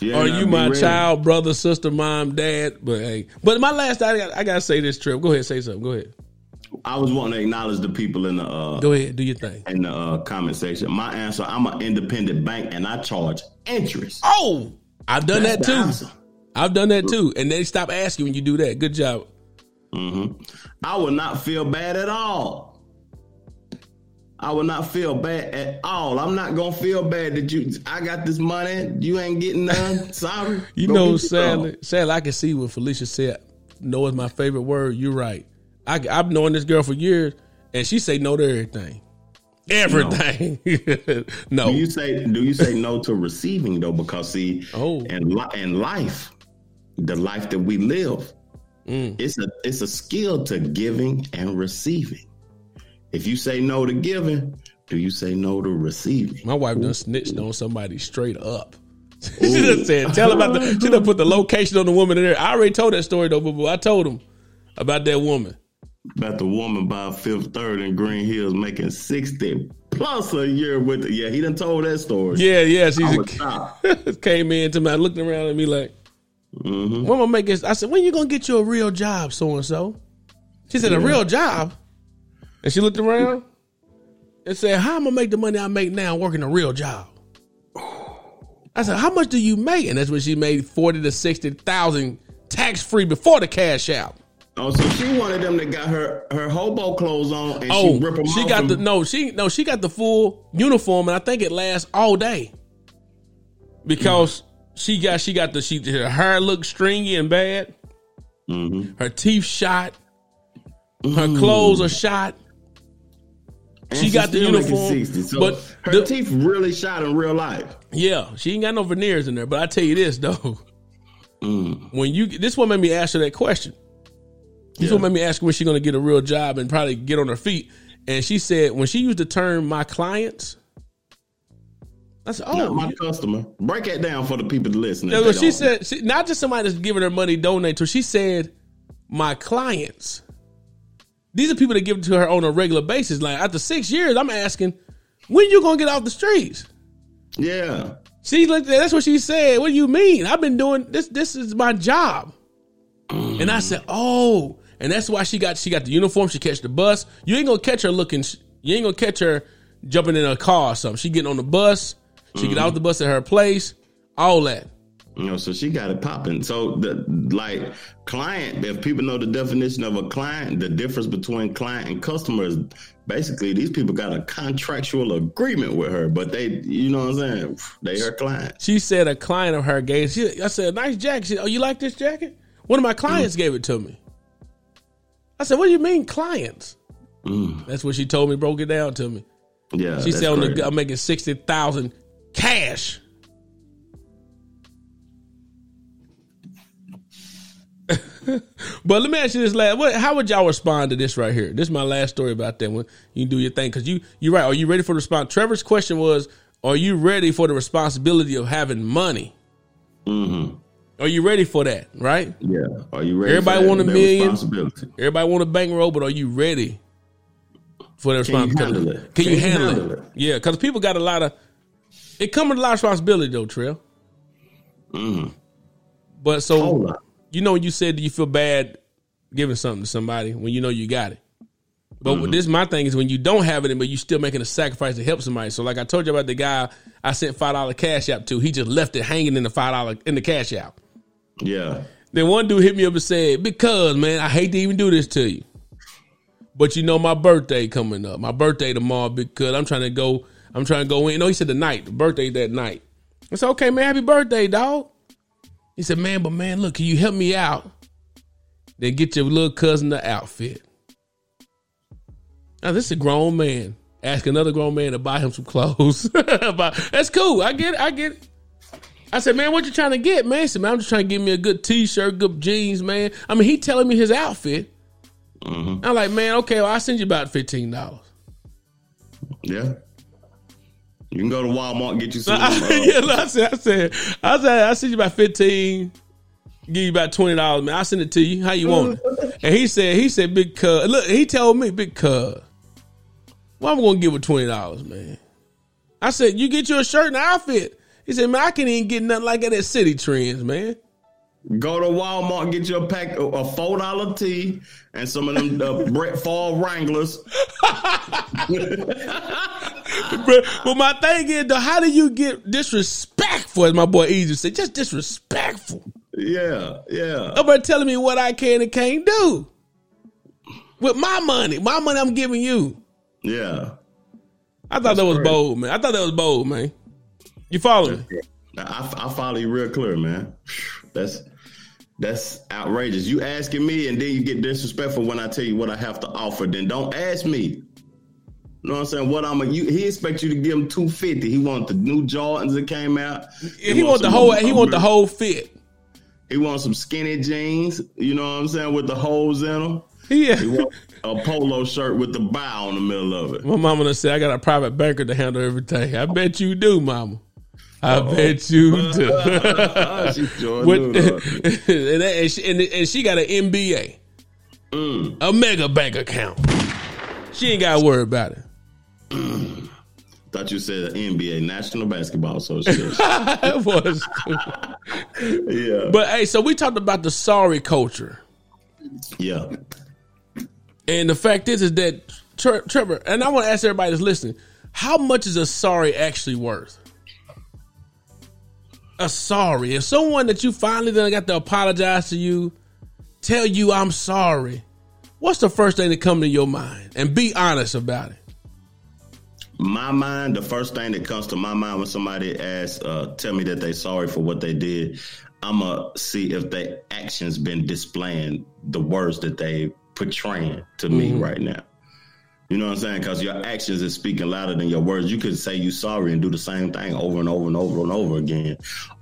You Are you my ready? child, brother, sister, mom, dad? But hey, but my last, I got, I gotta say this trip. Go ahead, say something. Go ahead. I was wanting to acknowledge the people in the uh, go ahead, do your thing in the uh, comment section. My answer: I'm an independent bank and I charge interest. Oh, I've done That's that too. I've done that too, and they stop asking when you do that. Good job. Mm-hmm. I will not feel bad at all. I will not feel bad at all. I'm not gonna feel bad that you. I got this money. You ain't getting none. Sorry. you Go know, sadly, sadly, I can see what Felicia said. No is my favorite word. You're right. I, I've known this girl for years, and she say no to everything. Everything. No. no. Do you say Do you say no to receiving though? Because see, oh, and in life, the life that we live, mm. it's a it's a skill to giving and receiving. If you say no to giving, do you say no to receiving? My wife done snitched on somebody straight up. she just said, "Tell about the." She done put the location on the woman in there. I already told that story though, but I told him about that woman. About the woman by Fifth Third in Green Hills making sixty plus a year with. The, yeah, he done told that story. Yeah, yeah. She came in to me, looked around at me like, mm-hmm. "When I making?" I said, "When you gonna get you a real job, so and so?" She said, yeah. "A real job." And she looked around and said, How I'm I gonna make the money I make now working a real job? I said, How much do you make? And that's when she made forty to sixty thousand tax free before the cash out. Oh, so she wanted them that got her her hobo clothes on and oh, she rip them she got the no, she no, she got the full uniform and I think it lasts all day. Because. She got she got the she her hair looked stringy and bad. Mm-hmm. Her teeth shot. Her mm. clothes are shot. And she got the uniform, 60, so but her the, teeth really shot in real life. Yeah, she ain't got no veneers in there. But I tell you this though, mm. when you this one made me ask her that question. This yeah. one made me ask her when she's gonna get a real job and probably get on her feet. And she said when she used the term "my clients," I said, "Oh, not my customer." Break that down for the people listening. Yeah, she said she, not just somebody that's giving her money donate to. She said, "My clients." These are people that give it to her on a regular basis. Like after six years, I'm asking, when you gonna get off the streets? Yeah. She looked at that's what she said. What do you mean? I've been doing this, this is my job. Mm. And I said, Oh, and that's why she got she got the uniform, she catch the bus. You ain't gonna catch her looking you ain't gonna catch her jumping in a car or something. She getting on the bus, she mm. get off the bus at her place, all that. You know, so she got it popping. So the like client, if people know the definition of a client, the difference between client and customer is basically these people got a contractual agreement with her, but they, you know what I'm saying? They her client. She said a client of her gave. She, I said, nice jacket. She, oh, you like this jacket? One of my clients mm. gave it to me. I said, what do you mean clients? Mm. That's what she told me. Broke it down to me. Yeah, she said, the, I'm making sixty thousand cash. but let me ask you this last. What, how would y'all respond to this right here? This is my last story about that one. You do your thing because you you're right. Are you ready for the response? Trevor's question was, "Are you ready for the responsibility of having money?" Mm-hmm. Are you ready for that? Right? Yeah. Are you ready? Everybody want a million. Everybody want a bankroll, but are you ready for the responsibility? Can you handle it? Can, you handle, it? Yeah, because people got a lot of. It comes with a lot of responsibility, though, Trail. Mm-hmm. But so you know, you said you feel bad giving something to somebody when you know you got it. But mm-hmm. this my thing is when you don't have it, but you still making a sacrifice to help somebody. So like I told you about the guy I sent five dollar cash app to, he just left it hanging in the five dollar in the cash app. Yeah. Then one dude hit me up and said, "Because man, I hate to even do this to you, but you know my birthday coming up, my birthday tomorrow. Because I'm trying to go, I'm trying to go in. No, he said the night, the birthday that night. I said, okay, man, happy birthday, dog. He said, man, but man, look, can you help me out? Then get your little cousin the outfit. Now, this is a grown man. Ask another grown man to buy him some clothes. That's cool. I get it. I get it. I said, man, what you trying to get, man? He said, man, I'm just trying to get me a good t-shirt, good jeans, man. I mean, he telling me his outfit. Mm-hmm. I'm like, man, okay, well, I'll send you about fifteen dollars. Yeah. You can go to Walmart and get you some. Uh, yeah, I said, I said, I said, I send you about fifteen. Give you about twenty dollars, man. I'll send it to you. How you want it? and he said, he said, big cuz. Look, he told me, big cuz. Well, I'm gonna give her twenty dollars, man. I said, you get you a shirt and outfit. He said, man, I can't even get nothing like that at Citi Trends, man. Go to Walmart and get you a pack of a four dollar tee and some of them uh, Brett Favre Wranglers. but, but my thing is, though, how do you get disrespectful? As my boy Easy said, just disrespectful. Yeah, yeah. Nobody telling me what I can and can't do with my money. My money I'm giving you. Yeah. I thought That's that was crazy. bold, man. I thought that was bold, man. You follow me? I, I follow you real clear, man. That's that's outrageous. You asking me and then you get disrespectful when I tell you what I have to offer. Then don't ask me. You know what I'm saying? What I'm a you, he expects you to give him two fifty. He want the new Jordans that came out. He, he want the whole he want the whole fit. He wants some skinny jeans, you know what I'm saying, with the holes in them. Yeah. He want a polo shirt with the bow in the middle of it. My mama gonna say I got a private banker to handle everything. I bet you do, mama. I bet you do. With, and, and, she, and, and, she, got an MBA, mm. a mega bank account. She ain't got to worry about it. Thought you said NBA, National Basketball Association. it was. yeah. But hey, so we talked about the sorry culture. Yeah. And the fact is, is that Trevor, and I want to ask everybody that's listening, how much is a sorry actually worth? A sorry. If someone that you finally then got to apologize to you, tell you I'm sorry, what's the first thing that come to your mind? And be honest about it my mind, the first thing that comes to my mind when somebody asks, uh, tell me that they sorry for what they did, I'ma see if their actions been displaying the words that they portraying to mm-hmm. me right now. You know what I'm saying? Because your actions is speaking louder than your words. You could say you sorry and do the same thing over and over and over and over again,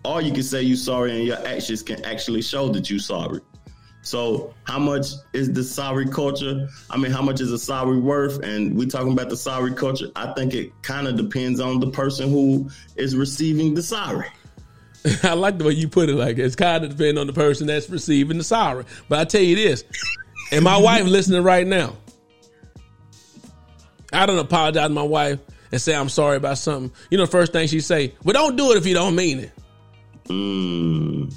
or you can say you sorry and your actions can actually show that you sorry. So how much is the sorry culture? I mean, how much is a sorry worth? And we talking about the sorry culture. I think it kind of depends on the person who is receiving the sorry. I like the way you put it. Like it's kind of depend on the person that's receiving the sorry. But I tell you this, and my wife listening right now. I don't apologize to my wife and say I'm sorry about something. You know, the first thing she say, "Well, don't do it if you don't mean it." Mm.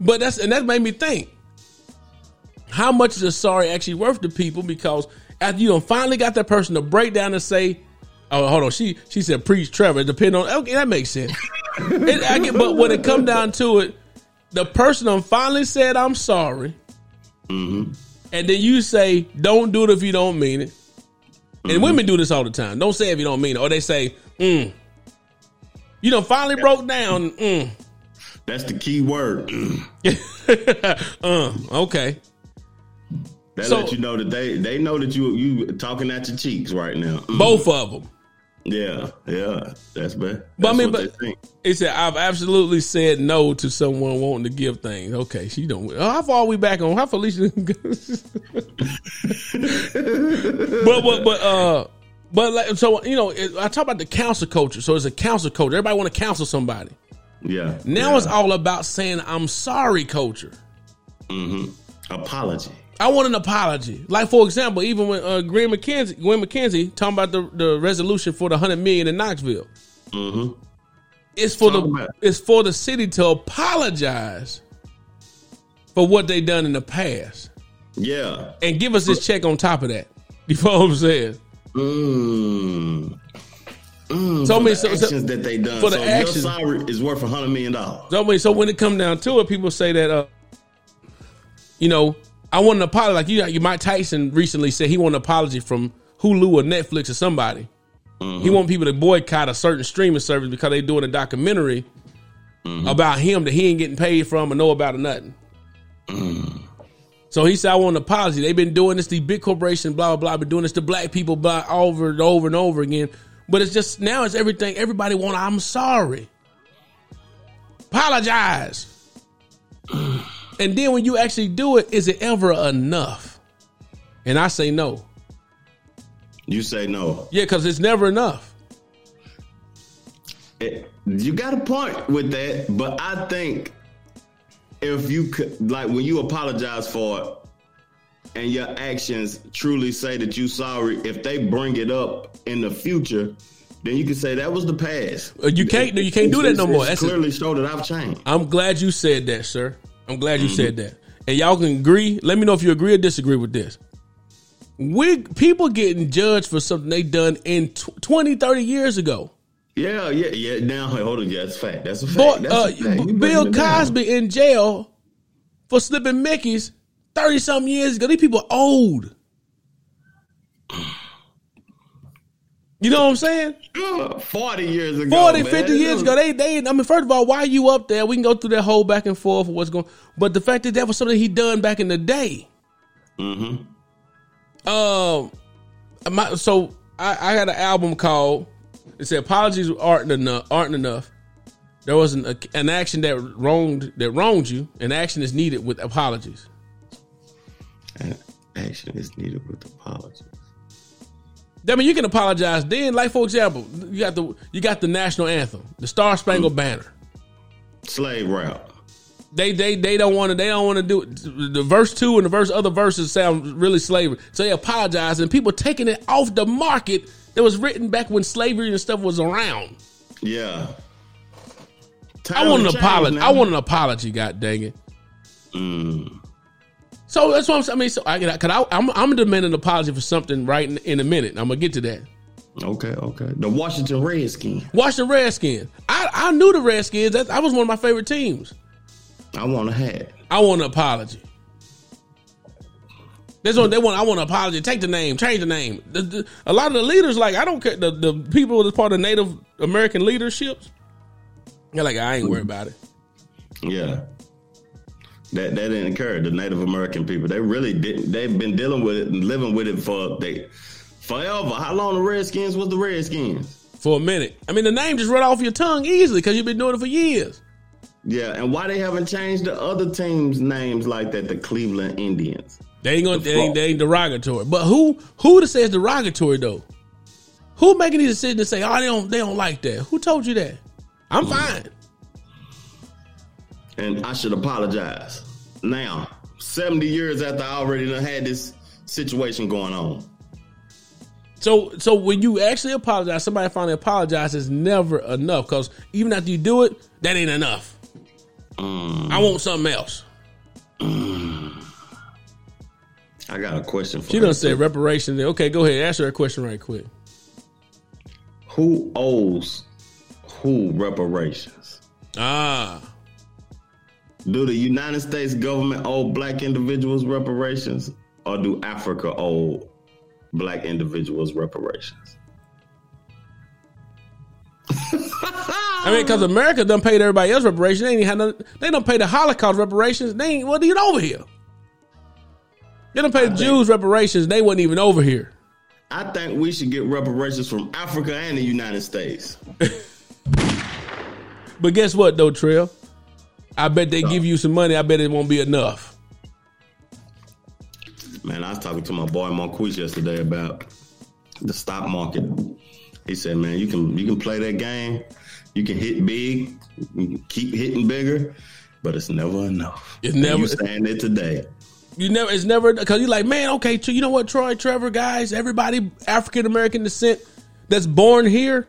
But that's and that made me think how much is a sorry actually worth to people? Because after you don't finally got that person to break down and say, "Oh, hold on," she she said, "Preach, Trevor." Depend on okay, that makes sense. it, get, but when it come down to it, the person on finally said, "I'm sorry," mm-hmm. and then you say, "Don't do it if you don't mean it." And mm-hmm. women do this all the time. Don't say if you don't mean it, or they say, mm. "You know, finally broke down." Mm. That's the key word. uh, okay. That so, let you know that they they know that you you talking at your cheeks right now. Mm. Both of them. Yeah, yeah, that's bad. But I mean, but it said I've absolutely said no to someone wanting to give things. Okay, she don't. Oh, how far are we back on? How Felicia? But but but uh. But like, so you know, I talk about the cancel culture. So it's a cancel culture. Everybody want to counsel somebody. Yeah. Now yeah. it's all about saying I'm sorry culture. Mm-hmm. Apology. I want an apology. Like for example, even when uh, Gwen McKenzie, Gwen McKenzie talking about the, the resolution for the hundred million in Knoxville. Mm-hmm. It's for Talk the about. it's for the city to apologize for what they done in the past. Yeah, and give us this check on top of that. You know what I'm saying? Mm. Mm, so, many so, actions so, that they done. For the so actions, your sorry is worth a hundred million dollars. So, I so when it come down to it, people say that, uh, you know, I want an apology. Like you, you, Mike Tyson recently said he want an apology from Hulu or Netflix or somebody. Mm-hmm. He want people to boycott a certain streaming service because they doing a documentary mm-hmm. about him that he ain't getting paid from or know about or nothing. Mm. So he said, I want an apology. They've been doing this, these big corporations, blah, blah, blah, been doing this to black people blah, over and over and over again. But it's just now it's everything. Everybody want, I'm sorry. Apologize. And then when you actually do it, is it ever enough? And I say no. You say no. Yeah, because it's never enough. It, you got a point with that, but I think if you could, like, when you apologize for it and your actions truly say that you sorry, if they bring it up in the future, then you can say that was the past. Uh, You can't. You can't do that no more. That's a- clearly show that I've changed. I'm glad you said that, sir. I'm glad you said that. And y'all can agree. Let me know if you agree or disagree with this. We people getting judged for something they done in tw 20, 30 years ago. Yeah, yeah, yeah. Now, hold on. Yeah, that's a fact. That's a fact. Boy, That's uh, a fact. You Bill breaking down. Cosby in jail for slipping Mickey's thirty something years ago. These people are old. You know what I'm saying? Uh, 40 years ago. 40, man. 50 years ago, they, they, I mean, first of all, why you up there? We can go through that whole back and forth of what's going But the fact that that was something he done back in the day. Mm-hmm. Um, my, so I, I had an album called, it said, Apologies aren't enough, aren't enough. There was an, an action that wronged, that wronged you. An action is needed with apologies. Action is needed with apology. I mean, you can apologize then. Like for example, you got the you got the national anthem, the Star Spangled Banner. Slave route. They they they don't want to they don't want to do it. The verse two and the verse other verses sound really slavery. So they apologize and people taking it off the market that was written back when slavery and stuff was around. Yeah. I want an apology. I want an apology. God dang it. Mm. So that's what I'm saying. I mean, so I cause I, I'm I'm gonna demand an apology for something right in, in a minute. I'm gonna get to that. Okay, okay. The Washington Redskins. Washington Redskins. I I knew the Redskins. That I was one of my favorite teams. I want a hat. I want an apology. That's what they want. I want an apology. Take the name, change the name. The- the- a lot of the leaders, like I don't care. The, the people that's part of Native American leaderships, they're like, I ain't worried about it. Yeah. That that didn't occur. The Native American people. They really didn't they've been dealing with it and living with it for they forever. How long the Redskins was the Redskins? For a minute, I mean, the name just run off your tongue easily because you've been doing it for years. Yeah, and why they haven't changed the other teams' names like that? The Cleveland Indians. They ain't gonna. The They ain't, they ain't derogatory. But who who to say it's derogatory though? Who making these decisions to say, oh, they don't they don't like that? Who told you that? I'm fine. And I should apologize. Now, 70 years after I already done had this situation going on. So so when you actually apologize, somebody finally apologizes, never enough. Because even after you do it, that ain't enough. I want something else. I got a question for you. She done said reparations. Okay, go ahead. Ask her a question right quick. Who owes who reparations? Ah, Do the United States government owe black individuals reparations or do Africa owe black individuals reparations? I mean, because America done paid everybody else reparations. They ain't had none, They don't pay the Holocaust reparations. They ain't wasn't even over here. They don't pay the Jews reparations. They wasn't even over here. I think we should get reparations from Africa and the United States. But guess what, though, Trill? I bet they give you some money. I bet it won't be enough. Man, I was talking to my boy Marquise yesterday about the stock market. He said, "Man, you can you can play that game. You can hit big, you can keep hitting bigger, but it's never enough. It's And never- You saying it today? You never, it's never because you're like, man, okay, you know what, Troy, Trevor, guys, everybody African American descent that's born here,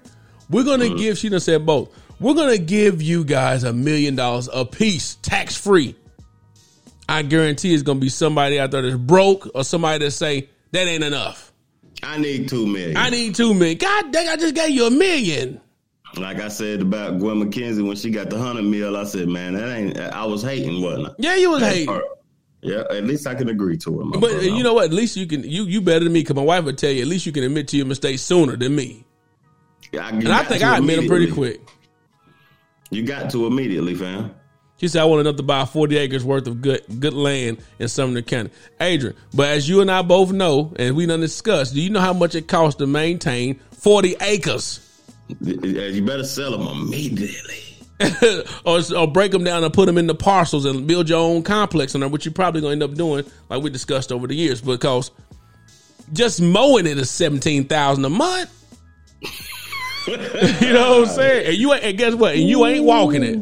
we're gonna Mm-hmm. give. She done said both. We're gonna give you guys a million dollars a piece, tax free. I guarantee it's gonna be somebody out there that's broke or somebody that say that ain't enough. I need two million. I need two million. God dang, I just gave you a million. like I said about Gwen McKenzie when she got the hundred mil. I said, man, that ain't. I was hating, wasn't I? Yeah, you was hating. Yeah, at least I can agree to it. But brother. you know what? At least you can you you better than me because my wife would tell you. At least you can admit to your mistakes sooner than me. I, And I think I admit them pretty quick. You got to immediately, fam. She said, I want enough to buy 40 acres worth of good good land in Sumner County. Adrian, but as you and I both know, and we done discussed, do you know how much it costs to maintain 40 acres? You better sell them immediately. or, or break them down and put them into parcels and build your own complex on them, which you're probably going to end up doing, like we discussed over the years. Because Just mowing it is seventeen thousand a month. you know what I'm saying? And you ain't, and guess what? And you ain't walking it.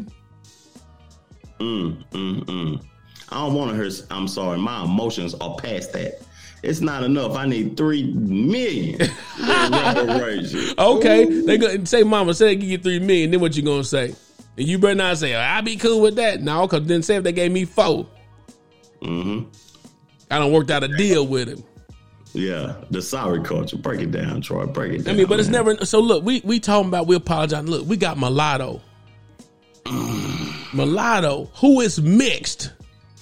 Mm, mm, mm. I don't want to hurt. I'm sorry. My emotions are past that. It's not enough. I need three million. okay, Ooh. they gonna say, "Mama, say they give you three million. Then what you gonna say? And you better not say, "I'll be cool with that." No, because then say if they gave me 4 Mm-hmm. I don't worked out a deal with him. Yeah, the sorry culture. Break it down, Troy. Break it down. I mean, but it's never. So look, we we talking about we apologize. Look, we got mulatto. Mm. mulatto, who is mixed.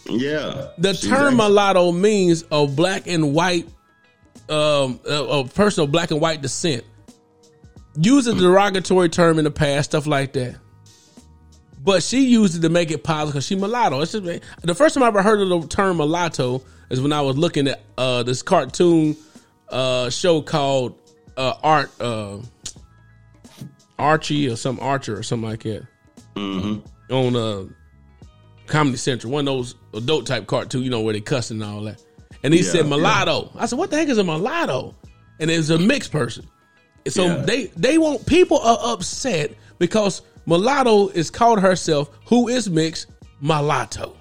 Yeah. The term mulatto means a black and white, um, a, a person of black and white descent. Used a mm. derogatory term in the past, stuff like that. But she used it to make it positive because she mulatto. It's just, the first time I ever heard of the term mulatto is when I was looking at uh, this cartoon uh, show called uh, Art uh, Archie or some Archer or something like that mm-hmm. on uh, Comedy Central, one of those adult type cartoon, you know, where they cussing and all that. And he yeah, said mulatto. Yeah. I said, what the heck is a mulatto? And it's a mixed person. So yeah. they they want people are upset because mulatto is called herself who is mixed mulatto.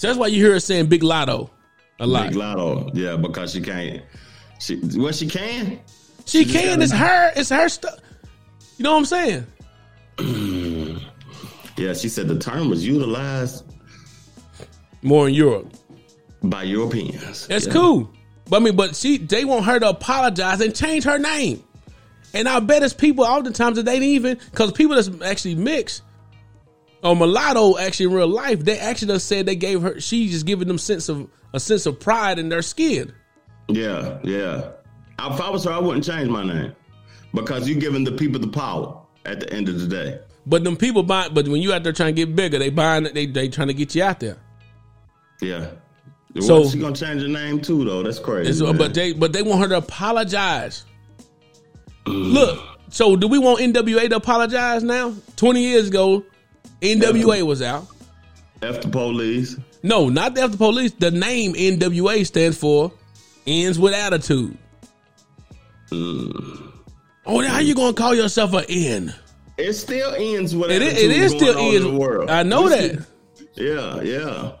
So that's why you hear her saying Big Latto a lot. Big lotto, yeah, because she can't. She well, she can. She, she can. It's her. It's her stuff. You know what I'm saying? yeah, she said the term was utilized more in Europe by Europeans. That's yeah. cool. But I mean, but she they want her to apologize and change her name. And I bet it's people oftentimes that they didn't even because people that's actually mixed or mulatto actually in real life, they actually just said they gave her she just giving them sense of a sense of pride in their skin. Yeah, yeah. If I was her, I wouldn't change my name because you're giving the people the power at the end of the day. But them people buy. But when you out there trying to get bigger, they buying. it. They they trying to get you out there. Yeah. So she gonna change her name too, though. That's crazy. So, uh, but they but they want her to apologize. Mm. Look, so do we want NWA to apologize now? Twenty years ago, NWA was out. F the police. No, not the F the police. The name NWA stands for ends with attitude. Mm. Oh, how you gonna call yourself an N? It still ends with it. Is, it is still ends. In the world. I know that. Yeah, yeah.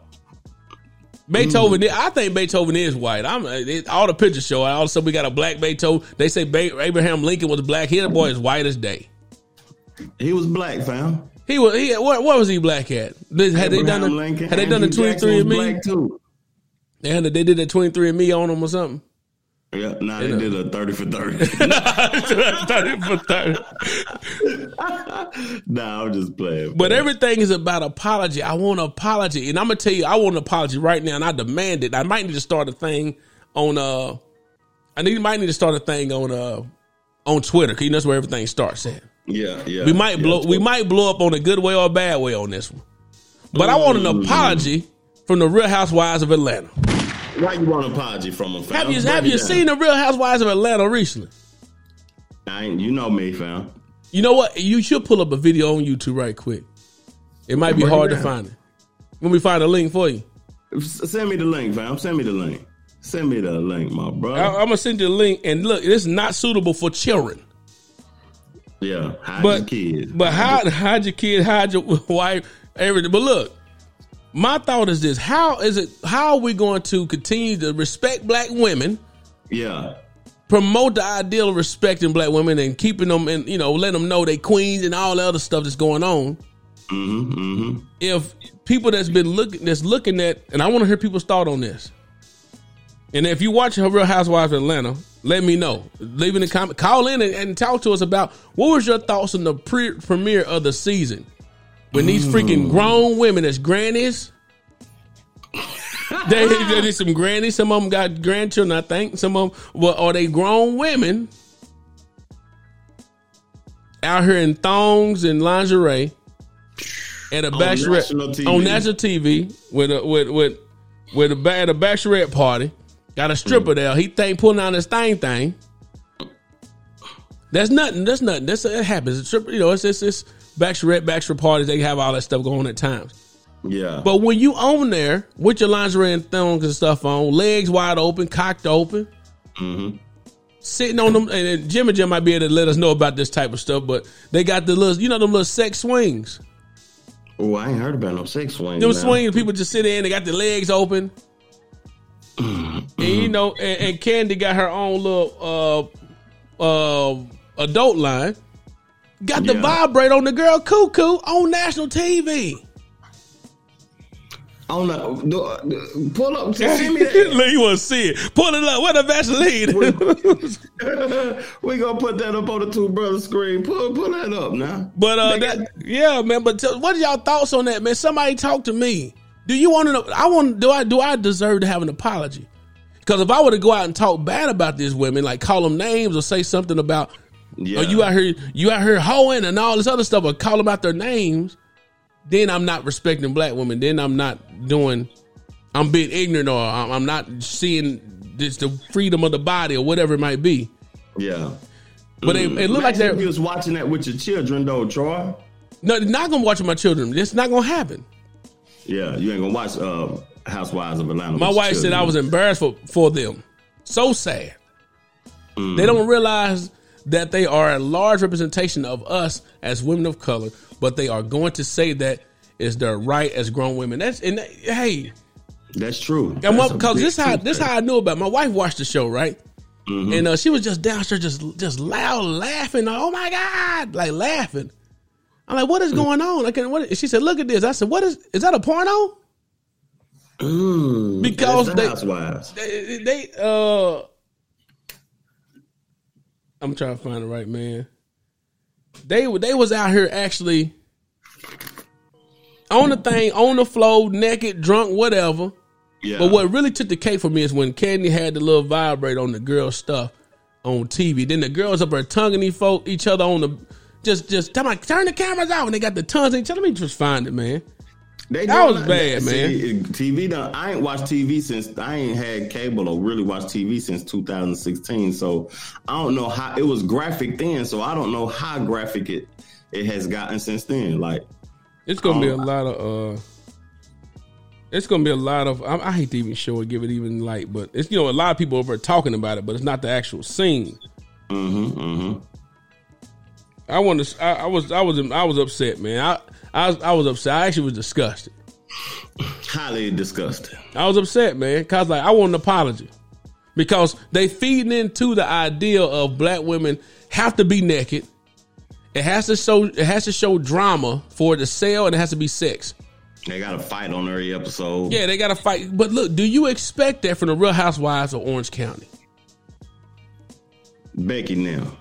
Beethoven, mm. I think Beethoven is white. I'm it, all the pictures show. All of a sudden, we got a black Beethoven. They say Abraham Lincoln was black. Here, the boy is white as day. He was black, fam. He was. He, what, what was he black at? Had they done? A, had they done the twenty three and me? They had. They did a twenty three and me on him or something. Yeah, nah, they did a 30 for 30. 30 for 30. nah, I'm just playing. But everything is about apology. I want an apology. And I'm going to tell you, I want an apology right now, and I demand it. I might need to start a thing on, uh, I need, might need to start a thing on, uh, on Twitter, because you know that's where everything starts at. Yeah, yeah. We might yeah, blow, we might blow up on a good way or a bad way on this one. But. I want an mm. apology from the Real Housewives of Atlanta. Why you want an apology from them? fam? Have you have you seen the Real Housewives of Atlanta recently? I ain't, you know me, fam. You know what? You should pull up a video on YouTube right quick. It might be hard to find it. Let me find a link for you. Send me the link, fam. Send me the link. Send me the link, my bro. I, am gonna send you the link. And look, this is not suitable for children. Yeah, hide but, your kids. But hide, hide your kids, hide your wife, everything. But look, my thought is this: How is it? How are we going to continue to respect black women? Yeah. Promote the ideal of respecting black women and keeping them, and you know, let them know they queens and all the other stuff that's going on. Mm-hmm, mm-hmm. If people that's been looking, that's looking at, and I want to hear people's thought on this. And if you watch Real Housewives of Atlanta, let me know. Leave in the comment, call in and, and, talk to us about what was your thoughts on the pre- premiere of the season when these freaking mm. grown women as grannies. they, they some grannies. Some of them got grandchildren, I think. Some of them, well, are they grown women out here in thongs and lingerie at a bachelorette on national TV with a with with with a at a bachelorette party. Got a stripper there. He think pulling on his thing thing. That's nothing. That's nothing. That's it happens. It's, you know, it's it's, it's bachelorette, bachelor parties. They have all that stuff going at times. Yeah. But when you on there with your lingerie and thongs and stuff on, legs wide open, cocked open, mm-hmm. sitting on them, and Jim and Jim might be able to let us know about this type of stuff. But they got the little, you know, them little sex swings. Oh, I ain't heard about no sex swings. Them now. swings, people just sit in, they got their legs open. And you know, and, and Kandi got her own little uh uh adult line. Got the Yeah. vibrate on the girl cuckoo on national TV. On the, the- pull up, send me that. You want to see it? Pull it up. What a Vaseline. we gonna put that up on the two brothers screen. Pull, pull that up now. but uh, They got- yeah, man. But tell, what are y'all thoughts on that, man? Somebody talk to me. Do you want to know? I want. Do I? Do I deserve to have an apology? Because if I were to go out and talk bad about these women, like call them names or say something about, Yeah. oh, you out here, you out here hoeing and all this other stuff, or call them out their names, then I'm not respecting black women. Then I'm not doing. I'm being ignorant, or I'm, I'm not seeing this the freedom of the body, or whatever it might be. yeah. But it, it looked like they're you was watching that with your children though, Troy. no, they're not gonna watch with my children. It's not gonna happen. Yeah, you ain't gonna watch uh, Housewives of Atlanta. My wife said. I was embarrassed for, for them. So sad. Mm. They don't realize that they are a large representation of us as women of color, but they are going to say that is their right as grown women. That's and that- hey, That's true. and what because this how this how I knew about. it. My wife watched the show right, Mm-hmm. and uh, she was just downstairs, just just loud laughing. Oh my god, like laughing. I'm like, what is going on? I can. What? She said, look at this. I said, what is? Is that a porno? Mm, Because the they- Housewives. they, they uh I'm trying to find the right man. They they was out here actually on the thing, on the floor, naked, drunk, whatever. Yeah. But what really took the cake for me is when Kandi had the little vibrate on the girl stuff on TV. Then the girls up there tonguing each, folk, each other on the just just tell me turn the cameras out and they got the tongues in each other. Let me just find it, man. They That was bad, See, TV done. I ain't watched TV since I ain't had cable or really watched TV since 2016. So I don't know how it was graphic then. So I don't know how graphic it it has gotten since then. Like It's gonna be a Oh. lot of uh it's gonna be a lot of I, I hate to even show it, give it even light, but it's you know a lot of people over talking about it, but it's not the actual scene. mm-hmm, mm-hmm. I want to. I, I was. I was. I was upset, man. I. I was. I was upset. I actually was disgusted. highly disgusted. I was upset, man, cause like I want an apology because they feeding into the idea of black women have to be naked. It has to show. It has to show drama for it to sell, and it has to be sex. They got a fight on every episode. Yeah, they got to fight. But look, do you expect that from the Real Housewives of Orange County? Becky now.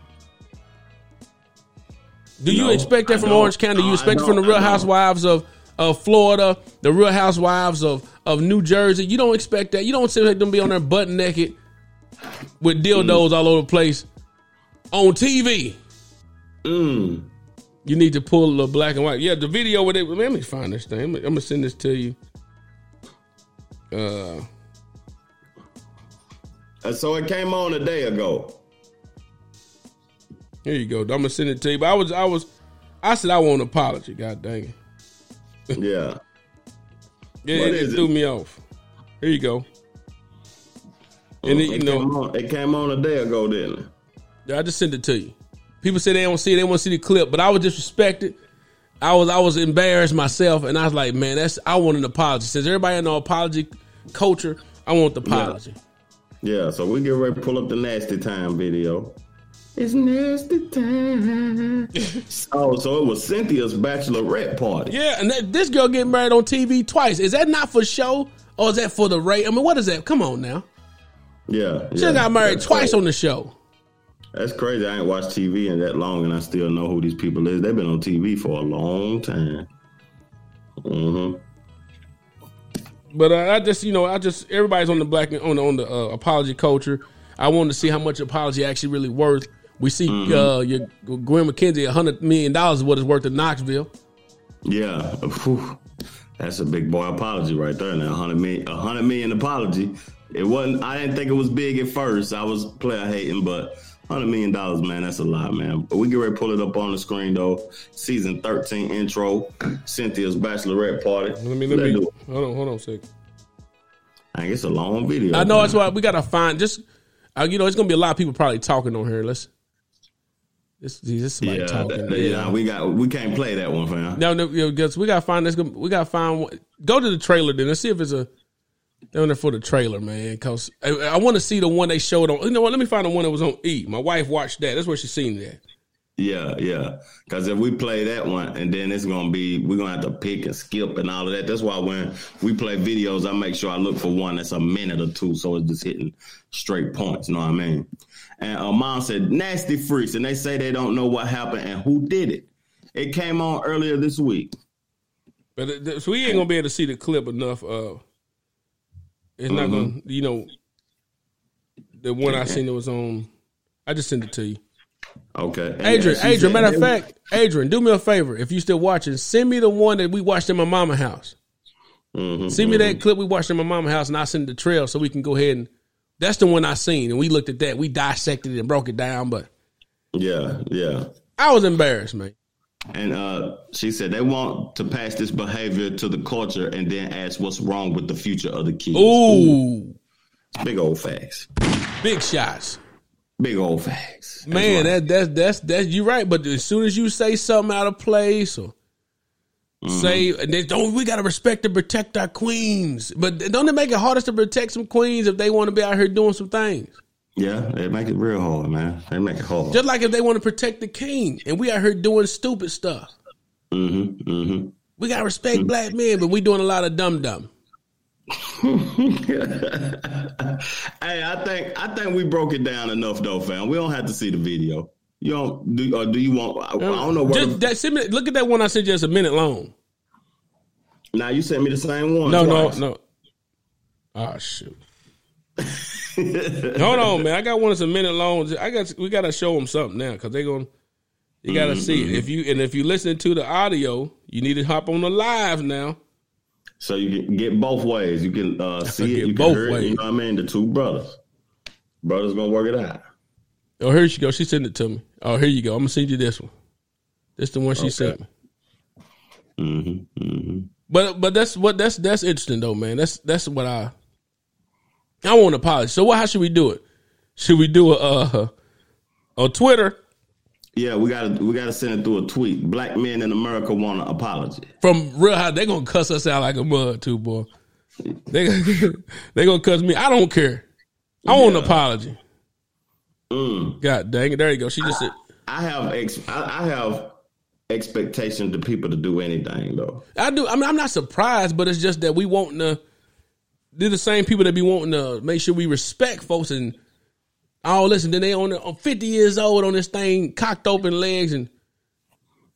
Do you No, expect that from. Orange County? Do you expect it from the. Real Housewives of, of Florida, the Real Housewives of, of New Jersey? You don't expect that. You don't expect them to be on there butt naked with dildos all over the place on TV. Mm. You need to pull the black and white. Yeah, the video with it. Let me find this thing. I'm, I'm gonna send this to you. Uh, so it came on a day ago. Here you go. I'm gonna send it to you. But I was, I was, I said I want an apology. God dang it. Yeah. Yeah, What it, is it threw me off. Here you go. And you it, know, came on, it came on a day ago, didn't it? Yeah, I just sent it to you. People say they don't see it, they want to see the clip, but I was disrespected. I was I was embarrassed myself, and I was like, man, that's I want an apology. Since everybody in the apology culture, I want the apology. Yeah, so we get ready to pull up the nasty time video. It's nasty time. oh, so it was Cynthia's bachelorette party. Yeah, and that, this girl getting married on TV twice. Is that not for show or is that for the rate? I mean, what is that? Come on now. Yeah, She yeah. got married twice crazy. on the show. That's crazy. I ain't watched TV in that long, and I still know who these people is. They've been on TV for a long time. hmm But uh, I just, you know, I just everybody's on the black on the on the uh, apology culture. I wanted to see how much apology actually really worth. We see uh, your Gwen McKenzie, a hundred million dollars is what it's worth in Knoxville. Yeah, Whew. that's a big boy apology right there. Now, hundred million, a hundred million apology. It wasn't. I didn't think it was big at first. I was player hating, but Hundred million dollars, man. That's a lot, man. But we get ready to pull it up on the screen though. Season thirteen intro. Cynthia's bachelorette party. Let me let Let's me do it. hold on, hold on a second. I think it's a long video. I know man. that's why we gotta find just uh, you know, it's gonna be a lot of people probably talking on here. Let's this this is somebody Yeah, talking. that- yeah, we got we can't play that one, fam. No, no, you know, we gotta find this. We gotta find. one- Go to the trailer then. Let's see if it's a. They're on there for the trailer, man. Cause I, I want to see the one they showed on. You know what? Let me find the one that was on E. My wife watched that. That's where she seen that. Yeah, yeah. Because if we play that one, and then it's gonna be, we're gonna have to pick and skip and all of that. That's why when we play videos, I make sure I look for one that's a minute or two, so it's just hitting straight points. You know what I mean? And uh, mom said, "Nasty freaks," and they say they don't know what happened and who did it. It came on earlier this week. But it- so we ain't gonna be able to see the clip enough. Uh, it's not gonna, you know, the one I seen that was on. I just sent it to you, Okay, Adrian. Adrian, matter of fact, Adrian, do me a favor if you still watching. Send me the one that we watched in my mama house. Mhm, Send me that clip we watched in my mama house, and I send the trail so we can go ahead and. That's the one I seen, and we looked at that. We dissected it and broke it down, but Yeah, yeah. I was embarrassed, man. And uh, she said they want to pass this behavior to the culture and then ask what's wrong with the future of the kids. Ooh, Big old facts. big shots. Big old facts. That's Man, right. that that's that's that's You're right. But as soon as you say something out of place or Mm-hmm. say and they don't, we gotta respect and protect our queens. But don't it make it hardest to protect some queens if they want to be out here doing some things? yeah, they make it real hard, man. They make it hard. Just like if they want to protect the king, and we out here doing stupid stuff. mm-hmm, mm-hmm. We gotta respect black men, but we doing a lot of dumb dumb. Hey, I think I think we broke it down enough though, fam. We don't have to see the video. You don't do or do you want? I, I don't know what. Just that, send me, look at that one I sent you. It's a minute long. now you sent me the same one. No, twice. no, no. Oh shoot. Hold on, man. I got one that's a minute long. I got we gotta show them something now because they're going. to you gotta see Mm-hmm. it. If you and if you listen to the audio, you need to hop on the live now. So you can get both ways. You can uh, see it. You both can hear it. ways. You know what I mean? The two brothers. Brothers gonna work it out. Oh, here she go. She sent it to me. Oh, here you go. I'm gonna send you this one. This the one she sent me. Mm-hmm, mm-hmm. But but that's what that's that's interesting though, man. That's that's what I I want to apologize. So what? How should we do it? Should we do a uh, on Twitter Yeah, we gotta we gotta send it through a tweet. Black men in America want an apology. from Real High? They gonna cuss us out like a mud too, boy. They they gonna cuss me. I don't care. I want an apology. Mm. God dang it! There you go. She just said, I have ex- I, I have expectations to people to do anything though. I do. I mean, I'm not surprised, but it's just that we want to. They're the same people that be wanting to make sure we respect folks and all this, and then they on, on 50 years old on this thing, cocked open legs and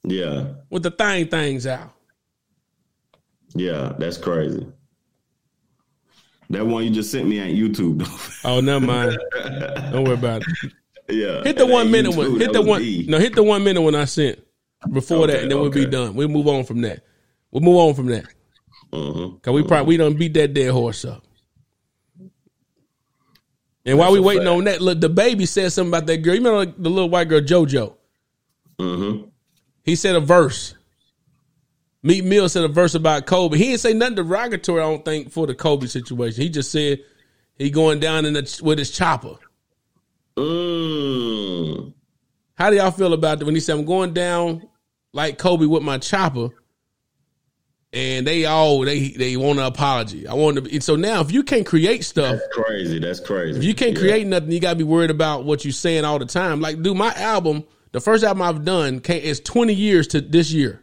Yeah, with the thing things out. yeah, that's crazy. That one you just sent me on YouTube. Oh, never mind. Don't worry about it. yeah, Hit the one minute YouTube, one. Hit the one. E. No, hit the one minute one I sent before that, and then we'll be done. We'll move on from that. We'll move on from that Mhm. because we probably we don't beat that dead horse up. And while we waiting fact. on that, look, the baby said something about that girl. You remember the little white girl JoJo? Mhm. He said a verse. Meek Mill said a verse about Kobe. He didn't say nothing derogatory. I don't think for the Kobe situation. He just said he going down in the with his chopper. Mm. How do y'all feel about that when he said I'm going down like Kobe with my chopper? And they all they they want an apology. I want to. Be, so now, if you can't create stuff, That's crazy. That's crazy. if you can't Yeah. create nothing, you gotta be worried about what you're saying all the time. Like, dude, my album, the first album I've done, is 20 years to this year,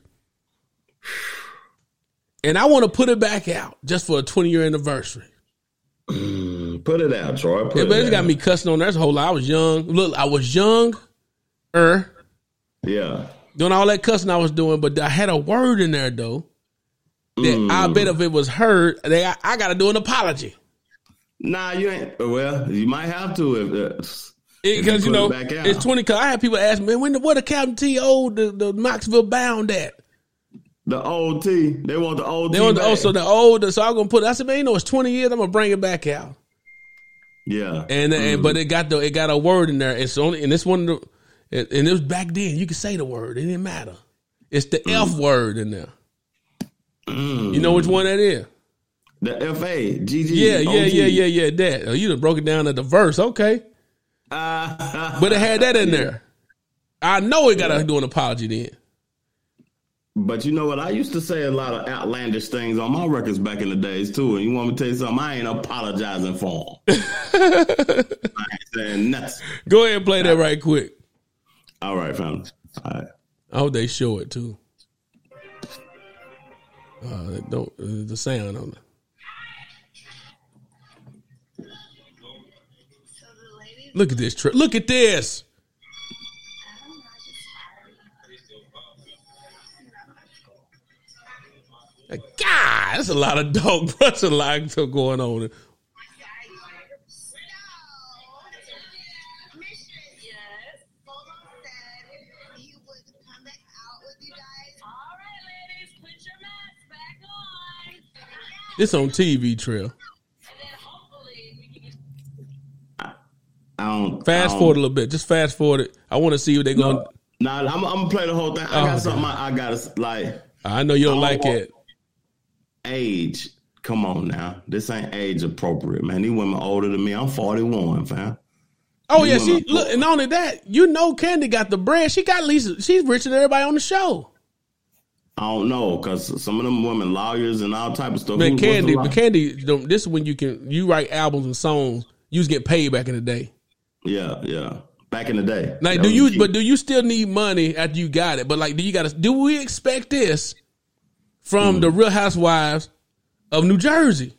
and I want to put it back out just for a 20 year anniversary. Put it out, Troy. Put Yeah, it but it's out. got me cussing on that whole lot. I was young. Look, I was young, er, Yeah. doing all that cussing I was doing, but I had a word in there though. That Mm. I bet if it was heard, they I, I got to do an apology Nah, you ain't. Well, you might have to if. Uh, because you put it know it's twenty. Cause I had people ask me, when the, what the Captain T old the, the Knoxville bound at? The old T. They want the old They T. want the, back. oh, so the old. So I'm gonna put. I said, man, you know, it's twenty years. I'm gonna bring it back out. Yeah. and, and mm-hmm. but it got the it got a word in there. It's only and this one, the- and it was back then. You could say the word; it didn't matter. It's the mm. F word in there. Mm. You know which one that is? The F A G G. Yeah, yeah, yeah, yeah, yeah. That oh, you done broke it down at the verse. Okay, yeah. but it had that in there. I know it got to do an apology then. But you know what? I used to say a lot of outlandish things on my records back in the days too. And you want me to tell you something? I ain't apologizing for 'em. I ain't saying nothing. Go ahead and play that right quick. All right, fam. All right. I hope they show it too. Uh, don't uh, the sound on it. So the lady, Look at this. Tri- look at this. God, that's a lot of dog. That's a lot going on. No. Mistress, yes. Bolo said he would come back out with you guys. All right, ladies, put your masks back on. This on TV trail. And then hopefully we can I don't. Fast don't- forward a little bit. Just fast forward it. I want to see what they're going. to Nah, I'm, I'm gonna play the whole thing. I Oh, got something I, I gotta like. I know you don't I like don't it. Age, come on now. This ain't age appropriate, man. These women older than me. I'm 41, fam. Oh You yeah, she look, and not only that, you know, Kandi got the bread. She got Lisa. she's richer than everybody on the show. I don't know because some of them women lawyers and all type of stuff. Man, Who- Kandi, but Kandi, this is when you can you write albums and songs. You was get paid back in the day. Yeah, yeah. Back in the day. Like, That do you? But do you still need money after you got it? But like, do you got to? Do we expect this from Hmm. the Real Housewives of New Jersey?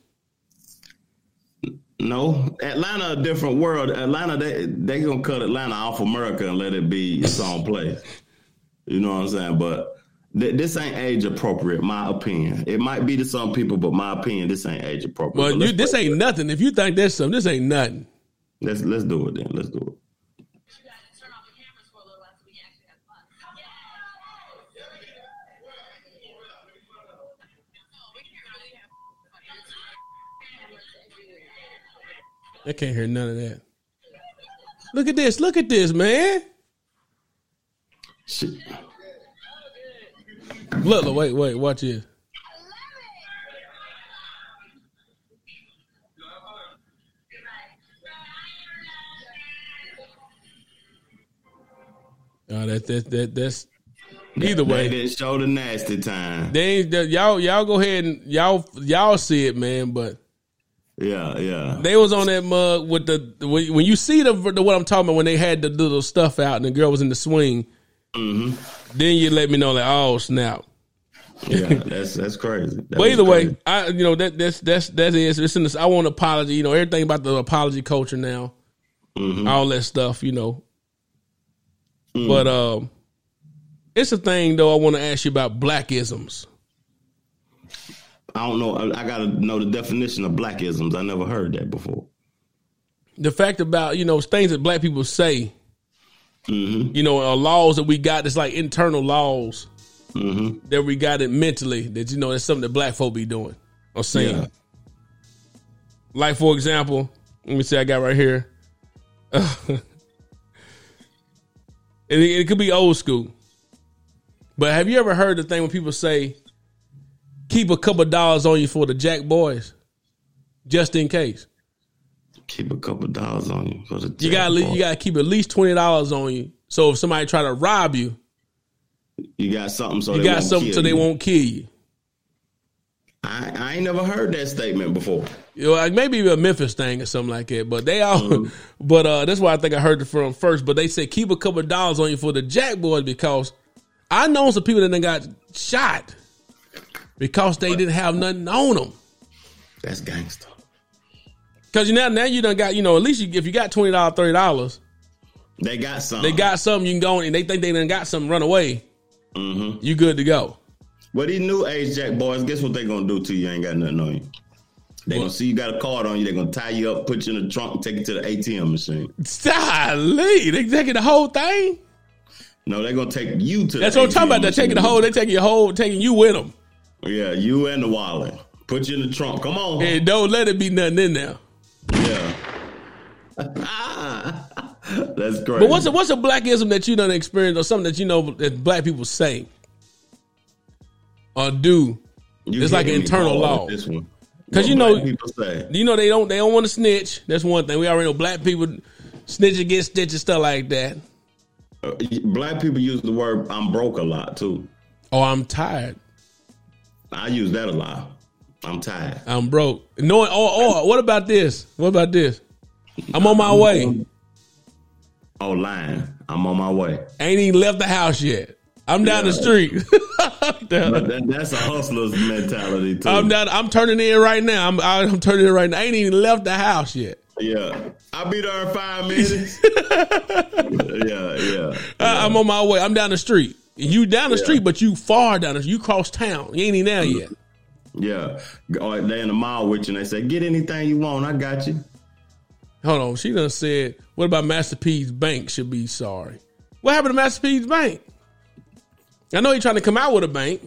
No, Atlanta a different world. Atlanta, they they gonna cut Atlanta off America and let it be its own place. You know what I'm saying? But th- this ain't age appropriate. My opinion. It might be to some people, but my opinion, this ain't age appropriate. But But you, this ain't nothing. If you think that's something, this ain't nothing. let's let's do it then. Let's do it. I can't hear none of that. Look at this. Look at this, man. Shit. Look, look, wait, wait, watch this. Oh, that that that that's either They way. didn't show the nasty time. They ain't y'all y'all go ahead and y'all y'all see it, man. But Yeah, yeah. they was on that mug with the when you see the, the what I'm talking about when they had the little stuff out and the girl was in the swing. Then you let me know like oh snap. Yeah, that's that's crazy. That But either way. I you know that that's that's that is it's in this. I want an apology. You know everything about the apology culture now, Mm-hmm. all that stuff. You know, but um, it's a thing though. I want to ask you about blackisms. I don't know. I, I got to know the definition of blackisms. I never heard that before. The fact about you know things that black people say. Mm-hmm. You know, uh, laws that we got. It's like internal laws Mm-hmm. that we got it mentally. That you know, that's something that black folk be doing or saying. Yeah. Like for example, let me see. I got right here. it, it could be old school, but have you ever heard the thing when people say, "Keep a couple dollars on you for the Jack Boys, just in case." Keep a couple dollars on you for the. You got you got to keep at least twenty dollars on you. So if somebody try to rob you, You got something so you they got won't something kill so they you. won't kill you. I, I ain't never heard that statement before. You know, like maybe a Memphis thing or something like that. But they all, but uh, that's why I think I heard it from first. But they said keep a couple of dollars on you for the Jack Boys because I know some people that done got shot because they didn't have nothing on them. That's gangster. Because you now now you done got you know at least you, if you got twenty dollars thirty dollars They got something. they got something you can go on and they think they done got something run away. Mm-hmm. You good to go. But these new age jack boys, guess what they gonna do to you? Ain't got nothing on you. They gonna see you got a card on you. They gonna tie you up, put you in the trunk, and take you to the ATM machine. Golly, they taking the whole thing. No, they gonna take you to. That's what I'm talking about. They're taking the whole. They taking your whole. Taking you with them. Yeah, you and the wallet. Put you in the trunk. Come on. And don't let it be nothing in there. Yeah. That's great. But what's a, what's a blackism that you done experience or something that you know that black people say or do? You it's like an internal law. This one. 'Cause What you know- people say. You know they don't they don't want to snitch. That's one thing. We already know black people snitch and get stitched and stuff like that. Uh, black people use the word "I'm broke" a lot too. Oh, I'm tired. I use that a lot. I'm tired. I'm broke. Knowing oh oh what about this? What about this? I'm on my way. Oh, lying. I'm on my way. Ain't even left the house yet. I'm down the street. But that, that's a hustler's mentality too. I'm down. I'm turning in right now. I'm I'm turning in right now. I ain't even left the house yet. Yeah, I'll be there in five minutes. yeah, yeah. I, I'm on my way. I'm down the street. You down the Yeah. street, but you far down. The, you cross town. You ain't even there yet. Yeah, or they in the mall with you and they say, "Get anything you want, I got you." Hold on. She done said, "What about Master P's Bank should be sorry?" What happened to Master P's Bank? I know he trying to come out with a bank.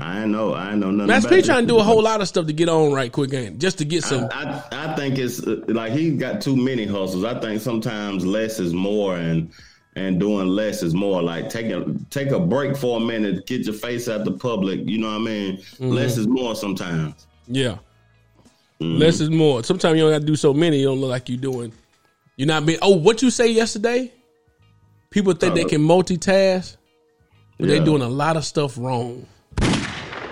I ain't know, I know nothing. Master P trying to do a whole lot of stuff to get on right quick, ain't just to get some. I, I think it's uh, like he got too many hustles. I think sometimes less is more, and and doing less is more. Like take a take a break for a minute, get your face out the public. You know what I mean? Mm-hmm. Less is more sometimes. Yeah. Mm-hmm. Less is more. Sometimes you don't got to do so many. You don't look like you're doing. You're not being. Oh, what you say yesterday? People think they Uh, can multitask, but they're doing a lot of stuff wrong.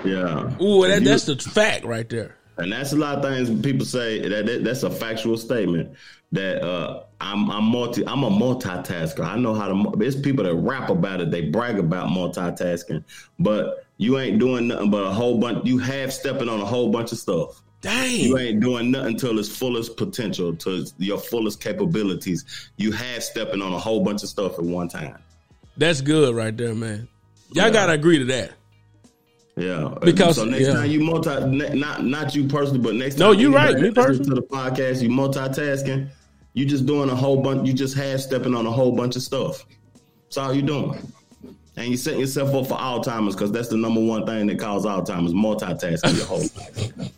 Yeah. Ooh, that, You- that's the fact right there. And that's a lot of things people say that, that that's a factual statement that uh, I'm I'm multi I'm a multitasker. I know how to. There's people that rap about it. They brag about multitasking, but you ain't doing nothing but a whole bunch. You half stepping on a whole bunch of stuff. Dang. You ain't doing nothing till its fullest potential, to your fullest capabilities. You half stepping on a whole bunch of stuff at one time. That's good right there, man. Y'all Yeah. gotta agree to that. Yeah, Because- so next yeah. time you multi, not not you personally, but next No, time you right, me personally. to the podcast, you multitasking. You just doing a whole bunch. You just half stepping on a whole bunch of stuff. That's all you doing, and you setting yourself up for Alzheimer's because that's the number one thing that causes Alzheimer's: multitasking your whole life.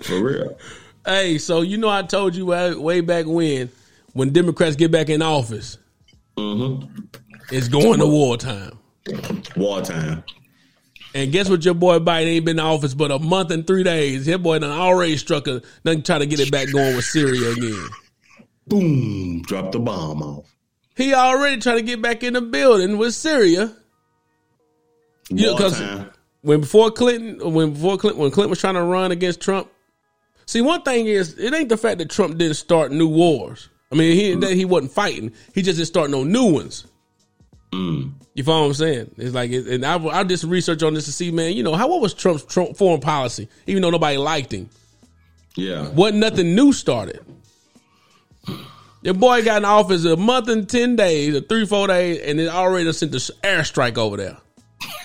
For real. Hey, so you know I told you way, way back when, when Democrats get back in office, Mm-hmm. it's going to wartime. Wartime. And guess what? Your boy Biden ain't been in office but a month and three days. His boy done already struck a, done try to get it back going with Syria again. Boom! Drop the bomb off. He already trying to get back in the building with Syria. Yeah, because When before Clinton, when before Clinton, when Clinton was trying to run against Trump. See, one thing is, it ain't the fact that Trump didn't start new wars. I mean, he that he wasn't fighting. He just didn't start no new ones. Mm. You follow what I'm saying? It's like, and I, I did some research on this to see, man. You know, how what was Trump's Trump foreign policy? Even though nobody liked him, Yeah. wasn't nothing new started. Your boy got in office a month and ten days, or three four days, and it already sent the airstrike over there.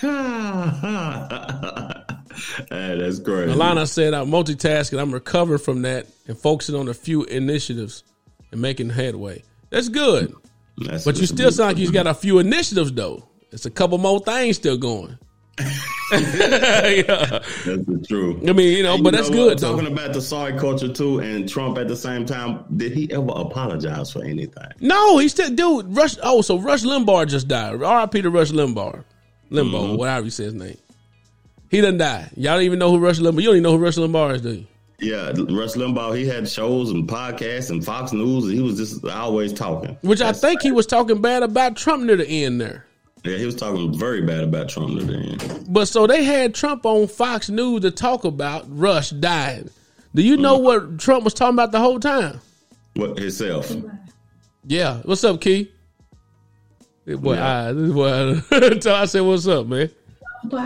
hey, that's great. Alana said, "I'm multitasking. I'm recovering from that and focusing on a few initiatives and making headway. That's good, That's but you still sound like you've got a few initiatives though. It's a couple more things still going. Yeah. That's truth. I mean, you know, And but you that's know good though. Talking about the sorry culture too, and Trump at the same time. Did he ever apologize for anything? No, he still, dude. Rush. Oh, so Rush Limbaugh just died. R.I.P. to Rush Limbaugh, Limbaugh, Mm-hmm. whatever you say his name. He done died. Y'all don't even know who Rush Limbaugh. You don't even know who Rush Limbaugh is, do you? Yeah, Rush Limbaugh. He had shows and podcasts and Fox News. And he was just always talking. Which I That's- think he was talking bad about Trump near the end there. Yeah, he was talking very bad about Trump at the end. But so they had Trump on Fox News to talk about Rush dying. Do you know mm. what Trump was talking about the whole time? What himself? Yeah. What's up, Key? This boy, Yeah. I, this boy, so I said, "What's up, man?" Look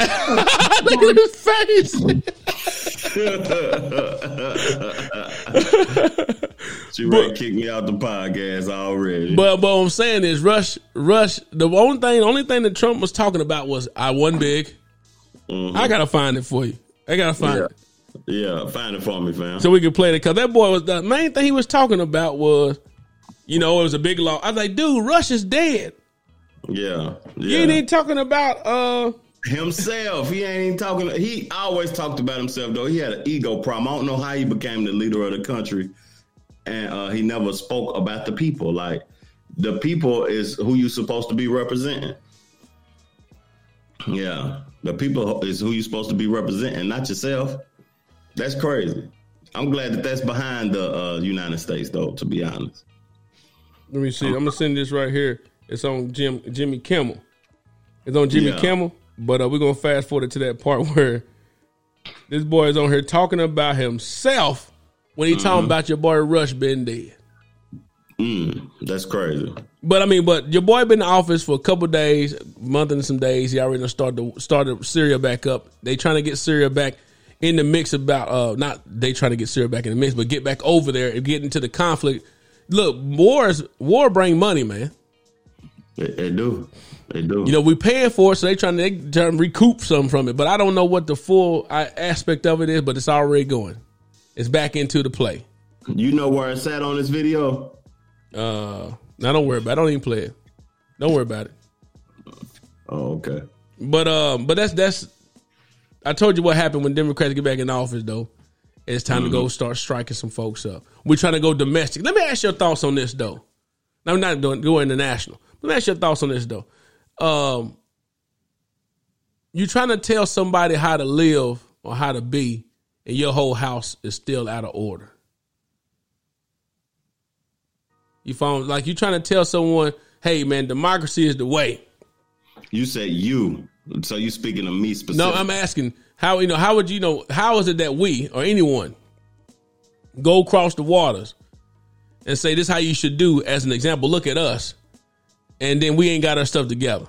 at his face. She ready to kick me out the podcast already. But but what I'm saying is Rush Rush the only thing the only thing that Trump was talking about was I won big. I gotta find it for you. I gotta find Mm-hmm. yeah, it. yeah, find it for me, fam. So we can play it because that boy was the main thing he was talking about was, you know, it was a big law. I was like, dude, Rush is dead. yeah, You ain't even talking about uh himself. He ain't even talking. He always talked about himself though. He had an ego problem. I don't know how he became the leader of the country, and uh, he never spoke about the people. Like the people is who you supposed to be representing. Yeah, the people is who you supposed to be representing, not yourself. That's crazy. I'm glad that that's behind the uh, United States, though. To be honest. Let me see. I'm gonna send this right here. It's on Jim Jimmy Kimmel. It's on Jimmy Yeah. Kimmel, but uh, we're gonna fast forward to that part where this boy is on here talking about himself when he Mm-hmm. talking about your boy Rush been dead. Mm, that's crazy. But I mean, but your boy been in office for a couple days, month and some days. He already started started Syria back up. They trying to get Syria back in the mix about uh not they trying to get Syria back in the mix, but get back over there and get into the conflict. Look, wars war bring money, man. They, they do. They do. You know, we paying for it, so they trying to they trying to recoup some from it. But I don't know what the full uh, aspect of it is, but it's already going. It's back into the play. you know where it's at on this video? Uh, now don't worry about. it. I Don't even play it. Don't worry about it. Oh, okay. But um, but that's that's. I told you what happened when Democrats get back in office, though. It's time to go start striking some folks up. We're trying to go domestic. Let me ask your thoughts on this, though. I'm not doing go international. Let me ask your thoughts on this, though. Um, you're trying to tell somebody how to live or how to be, and your whole house is still out of order. You found like you're trying to tell someone, "Hey, man, democracy is the way." You said you. So you speaking to me specifically? No, I'm asking how you know how would you know how is it that we or anyone go across the waters and say this is how you should do as an example. Look at us, and then we ain't got our stuff together.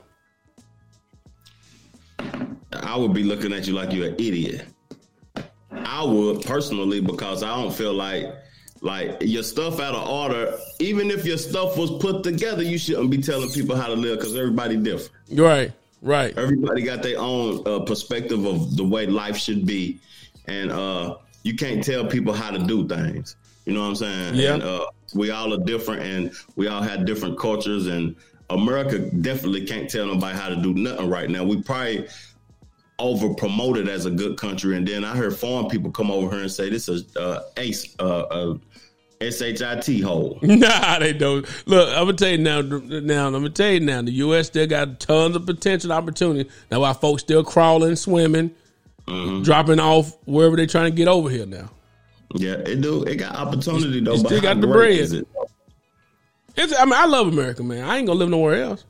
I would be looking at you like you're an idiot. I would personally because I don't feel like like your stuff out of order. Even if your stuff was put together, you shouldn't be telling people how to live because everybody different. Right, right. Everybody got their own uh, perspective of the way life should be, and uh, you can't tell people how to do things. You know what I'm saying? Yeah. And, uh, we all are different, and we all have different cultures. And America definitely can't tell nobody how to do nothing right now. We probably over promoted as a good country, and then I heard foreign people come over here and say this is uh, ace uh, uh, shit hole. Nah, they don't. Look, I'm gonna tell you now. Now I'm gonna tell you now. The U.S. still got tons of potential opportunity. Now, while folks still crawling, swimming, dropping off wherever they're trying to get over here. Now, Yeah, it do. It got opportunity though. But still got the bread. It's, I mean, I love America, man. I ain't gonna live nowhere else.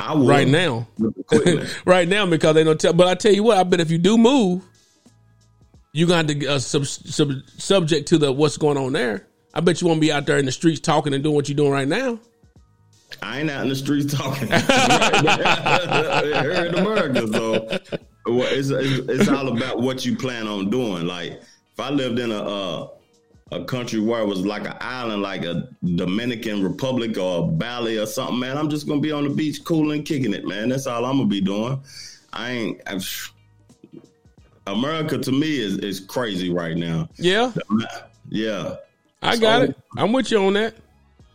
I would right now. with the equipment. right now because they don't tell. But I tell you what, I bet if you do move, you got to uh, sub, sub, subject to the what's going on there. I bet you won't be out there in the streets talking and doing what you're doing right now. I ain't out in the streets talking. Here in America, so well, it's, it's it's all about what you plan on doing. Like if I lived in a uh, a country where it was like an island, like a Dominican Republic or Bali or something, man, I'm just gonna be on the beach, cooling, kicking it, man. That's all I'm gonna be doing. I ain't. I'm, America to me is is crazy right now. Yeah, Yeah. I got it. I'm with you on that.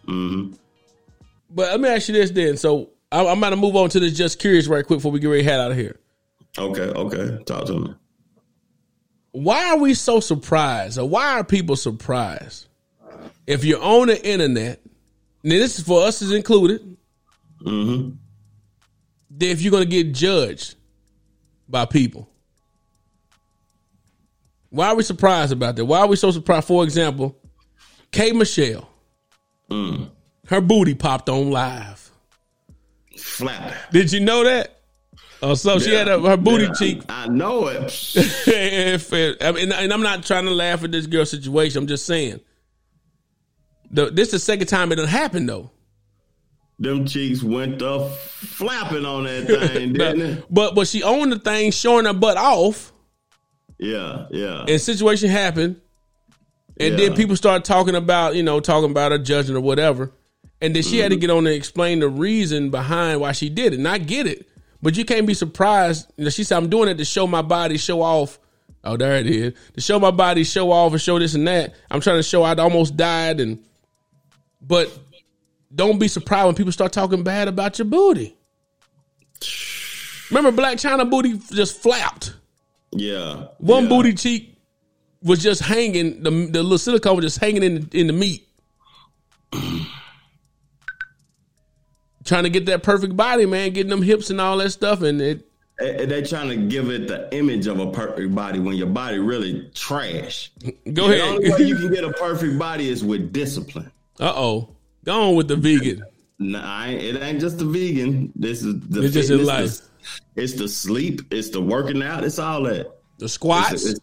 hmm But let me ask you this then. So I- I'm about to move on to this. Just curious, right quick, before we get ready head out of here. Okay. Okay. Talk to me. Why are we so surprised, or why are people surprised if you're on the internet? And this is for us is included. hmm that if you're going to get judged by people. Why are we surprised about that? Why are we so surprised? For example, K. Michelle, Mm. her booty popped on live. Flap. Did you know that? Oh, so she had a, her booty Yeah, cheek. I know it. if I mean, and I'm not trying to laugh at this girl's situation. I'm just saying. The, this is the second time it done happened though. Them cheeks went up flapping on that thing, didn't it? But but she owned the thing, showing her butt off. Yeah, yeah. and situation happened, and then people started talking about, you know, talking about her judging or whatever, and then she had to mm-hmm. get on and explain the reason behind why she did it. And I get it, but you can't be surprised. You know, she said, "I'm doing it to show my body, show off." Oh, there it is. To show my body, show off, and show this and that. I'm trying to show I almost died, and but don't be surprised when people start talking bad about your booty. Remember, Blac Chyna booty just flapped. Yeah. One yeah. booty cheek was just hanging. The the little silicone was just hanging in the, in the meat. Trying to get that perfect body, man, getting them hips and all that stuff, and it. They- They trying to give it the image of a perfect body when your body really trash. Go ahead. The only way you can get a perfect body is with discipline. Uh oh, go on with the vegan. Nah, it ain't just the vegan. This is the It's just in life. It's, it's the sleep. It's the working out. It's all that. The squats. it's- it's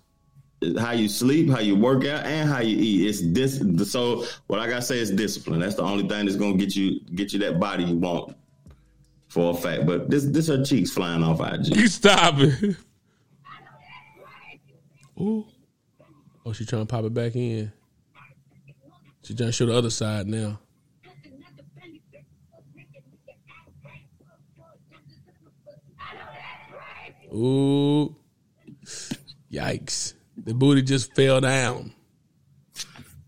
how you sleep, how you work out, and how you eat. It's this. So what I gotta say is discipline. That's the only thing that's gonna get you get you that body you want for a fact. But this this her cheeks flying off IG. You stop it. Ooh. Oh, she trying to pop it back in. She trying to show the other side now. Ooh. Yikes. The booty just fell down.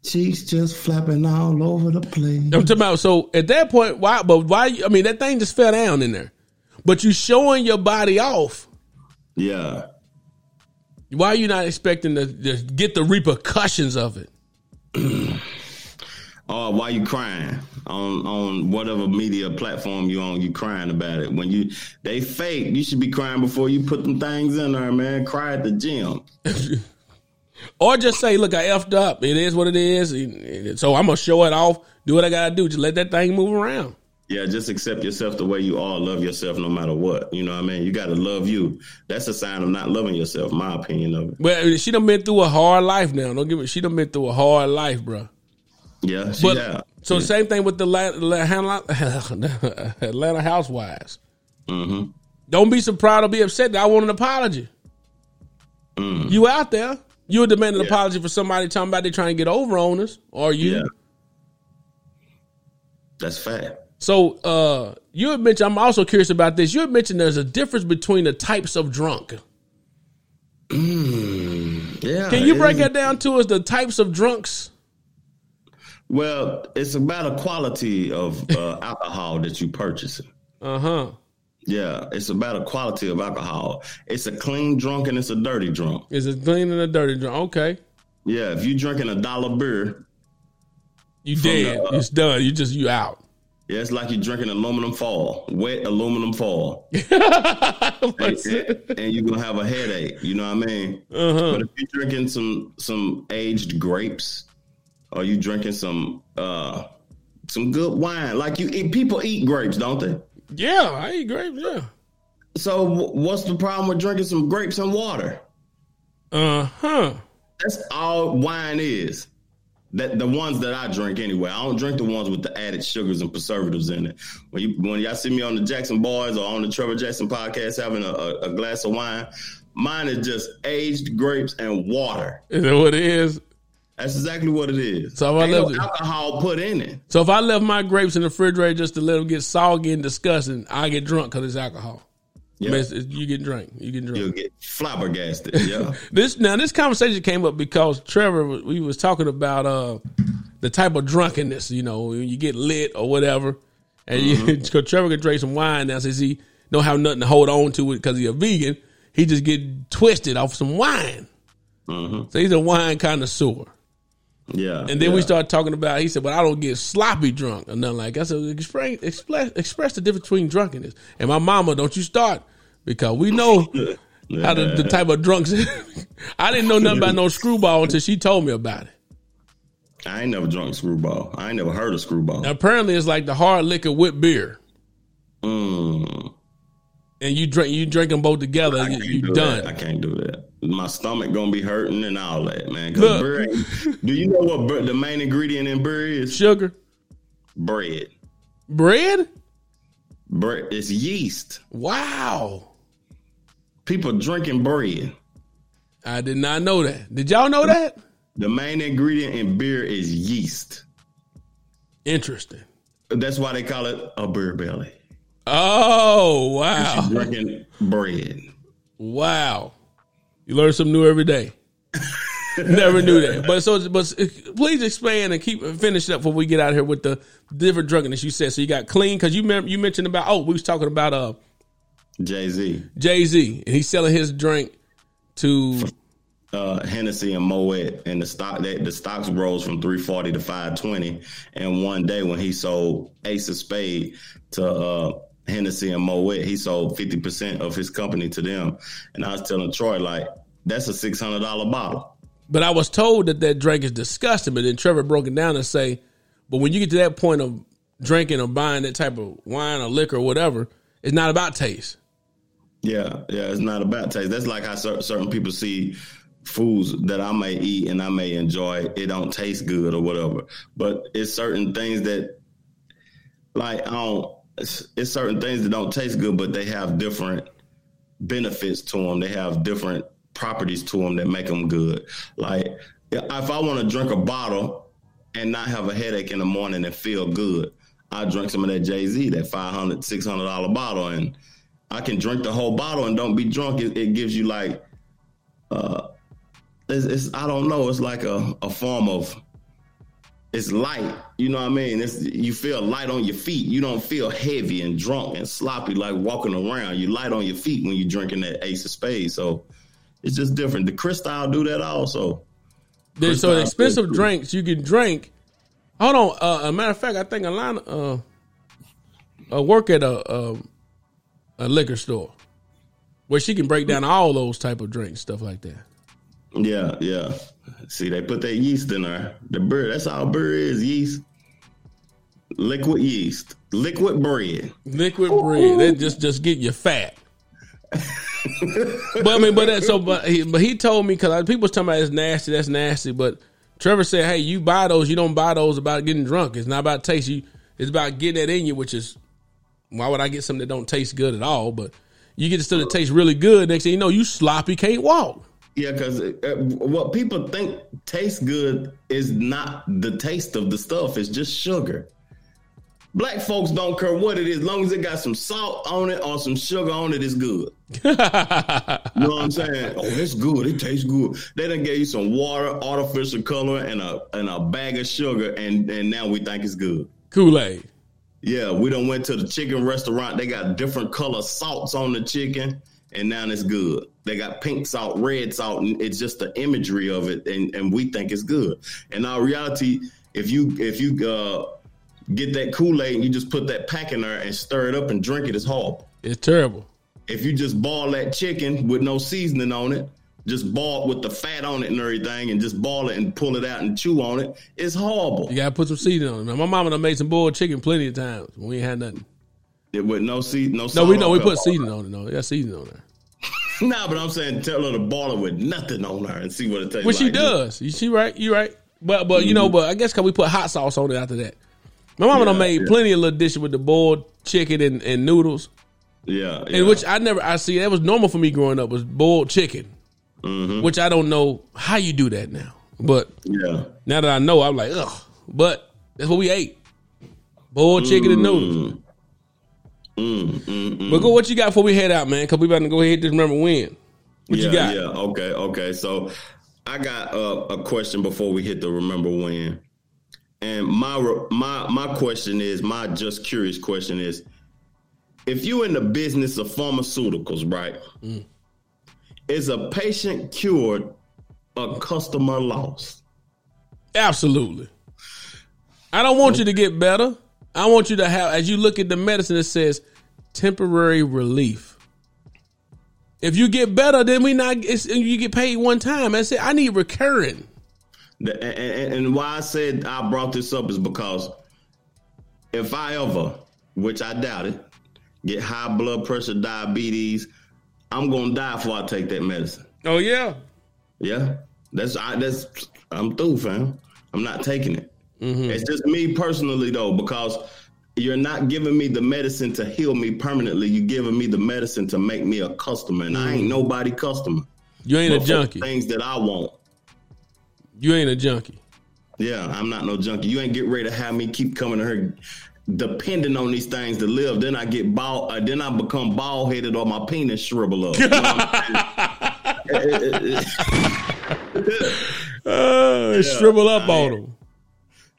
Cheeks just flapping all over the place. I'm talking about so at that point, why but why I mean that thing just fell down in there. But you showing your body off. Yeah. Why are you not expecting to, to get the repercussions of it? Or uh, why are you crying on on whatever media platform you on? You crying about it when you they fake. You should be crying before you put them things in there, man. Cry at the gym. Or just say, look, I effed up. It is what it is. So I'm gonna show it off. Do what I gotta do. Just let that thing move around. Yeah, just accept yourself the way you are. Love yourself no matter what. You know what I mean? You got to love you. That's a sign of not loving yourself. My opinion of it. Well, she done been through a hard life now. Don't give me. She done been through a hard life, bro. Yeah, she But so same thing with the La- La- Atlanta Atlanta Housewives. hmm Don't be surprised. Don't be upset that I want an apology. You out there? You would demand an Yeah. apology for somebody talking about they trying to get over on us, or you? Yeah, that's fact. So uh you had mentioned I'm also curious about this. You had mentioned there's a difference between the types of drunk. Yeah. Can you break that down to us? The types of drunks? Well, it's about a quality of uh, alcohol that you purchasing. Uh-huh. Yeah, it's about a quality of alcohol. It's a clean drunk and it's a dirty drunk. Is it clean and a dirty drunk? Okay. Yeah, if you drinking a dollar beer, You dead. the, uh, it's done. You just you out. yeah, it's like you're drinking aluminum foil, wet aluminum foil. What's and, and you're gonna have a headache. You know what I mean? Uh-huh. But if you're drinking some some aged grapes, or you drinking some uh some good wine, like you eat, people eat grapes, don't they? Yeah, I eat grapes, yeah. So what's the problem with drinking some grapes and water? Uh-huh. That's all wine is. That the ones that I drink anyway. I don't drink the ones with the added sugars and preservatives in it. When you when y'all see me on the Jackson Boys or on the Trevor Jackson podcast having a, a, a glass of wine, mine is just aged grapes and water. Is that what it is? That's exactly what it is. So if I Ain't no left it- alcohol put in it. So if I left my grapes in the refrigerator just to let them get soggy and disgusting, I get drunk because it's alcohol. I Yeah. mean, it's- it's- you get drunk. You get drunk. You'll get flabbergasted. Yeah. This now this conversation came up because Trevor we was talking about uh the type of drunkenness, you know, when you get lit or whatever, and you, cause Trevor could drink some wine now since he don't have nothing to hold on to it because he's a vegan. He just get twisted off some wine. hmm So he's a wine connoisseur. Yeah. And then we yeah. started talking about. He said, "But I don't get sloppy drunk or nothing like." that. I said, "Explain, express, express the difference between drunkenness." And my mama, don't you start because we know how the, the type of drunks. I didn't know nothing about no screwball until she told me about it. I ain't never drunk screwball. I ain't never heard of screwball. Apparently, it's like the hard liquor with beer, Mm. And you drink you drink them both together. I You, you do done. That. I can't do that. My stomach gonna be hurting and all that, man. Look. ain't- do you know what the main ingredient in beer is? Sugar, Bread. bread. Bread. It's yeast. Wow, People drinking bread. I did not know that. Did y'all know that? The main ingredient in beer is yeast. Interesting. That's why they call it a beer belly. Oh wow. Drinking bread. Wow. You learn something new every day. Never knew that. But so, but please expand and keep finish up before we get out of here with the different drunkenness you said. So you got clean because you mem- you mentioned about oh we was talking about uh Jay Z, Jay Z, and he's selling his drink to uh, Hennessy and Moet, and the stock that the stocks rose from three forty to five twenty. And one day when he sold Ace of Spade to uh, Hennessy and Moet, he sold fifty percent of his company to them. And I was telling Troy like that's a six hundred dollar bottle. But I was told that that drink is disgusting. But then Trevor broke it down and say, but when you get to that point of drinking or buying that type of wine or liquor or whatever, it's not about taste. Yeah, yeah, it's not about taste. That's like how cer- certain people see foods that I may eat and I may enjoy. It don't taste good or whatever, but it's certain things that, like, I don't. It's, it's certain things that don't taste good, but they have different benefits to them. They have different properties to them that make them good. Like, if I want to drink a bottle and not have a headache in the morning and feel good, I drink some of that Jay Z, that 500 $600 bottle, and I can drink the whole bottle and don't be drunk. It, it gives you like, uh, it's, it's, I don't know. It's like a, a form of, it's light. You know what I mean? It's you feel light on your feet. You don't feel heavy and drunk and sloppy like walking around. You light on your feet when you're drinking that Ace of Spades. So it's just different. The Cristal do that also. There's so expensive drinks you can drink. Hold on. Uh, a matter of fact, I think Alana uh, uh, work at a, a a liquor store where she can break down all those type of drinks, stuff like that. Yeah, yeah. See, they put that yeast in there. The bird, that's all bird is yeast. Liquid yeast. Liquid bread. Liquid bread. That just just get you fat. but I mean, but that, so but he, but he told me because people was talking about it's nasty, that's nasty. But Trevor said, "Hey, you buy those. You don't buy those about getting drunk. It's not about taste. You it's about getting that in you, which is why would I get something that don't taste good at all? But you get stuff that tastes really good. Next thing you know, you sloppy, can't walk. Yeah, because uh, what people think tastes good is not the taste of the stuff, it's just sugar. Black folks don't care what it is, as long as it got some salt on it or some sugar on it, it's good. You know what I'm saying? Oh, it's good. It tastes good. They done gave you some water, artificial color, and a and a bag of sugar, and and now we think it's good. Kool Aid. Yeah, we done went to the chicken restaurant. They got different color salts on the chicken, and now it's good. They got pink salt, red salt, and it's just the imagery of it, and, and we think it's good. In our reality, if you if you uh, get that Kool Aid and you just put that pack in there and stir it up and drink it, it's horrible. It's terrible. If you just boil that chicken with no seasoning on it, just boil it with the fat on it and everything, and just boil it and pull it out and chew on it, it's horrible. You gotta put some seasoning on it. Now, my mama done made some boiled chicken plenty of times. when We ain't had nothing. It with no seed, no. No, we know we put seasoning on it. No, yeah, seasoning on there. Nah, but I'm saying tell her to boil it with nothing on her and see what it tastes she like. does. You see, right? You right. But but you know, but I guess because we put hot sauce on it after that. My mama done Yeah, made yeah. plenty of little dishes with the boiled chicken and, and noodles, Yeah, yeah. and which I never. I see that was normal for me growing up was boiled chicken, Mm-hmm. which I don't know how you do that now. But yeah. now that I know, I'm like, ugh. But that's what we ate: boiled chicken and noodles. Mm, But go, what you got before we head out, man? Because we about to go ahead and remember when. What yeah, you got? Yeah, okay, okay. So I got uh, a question before we hit the remember when. And my my my question is, my just curious question is, if you in the business of pharmaceuticals, right? Mm. Is a patient cured, a customer lost? Absolutely. I don't want you to get better. I want you to have, as you look at the medicine, it says temporary relief. If you get better, then we not. It's, you get paid one time. I said I need recurring. The, and, and- and why I said I brought this up is because if I ever, which I doubt it, get high blood pressure, diabetes, I'm gonna die before I take that medicine. Oh yeah, Yeah, that's I, that's I'm through, fam. I'm not taking it. It's just me personally though, because you're not giving me the medicine to heal me permanently. You're giving me the medicine to make me a customer, and I ain't nobody customer. you ain't a But junkie. Things that I want. You ain't a junkie. Yeah, I'm not no junkie. You ain't get ready to have me keep coming to her depending on these things to live. Then I get bald. Uh, then I become bald headed or my penis shrivel up. You know what I'm saying? Uh, shrivel up I on them.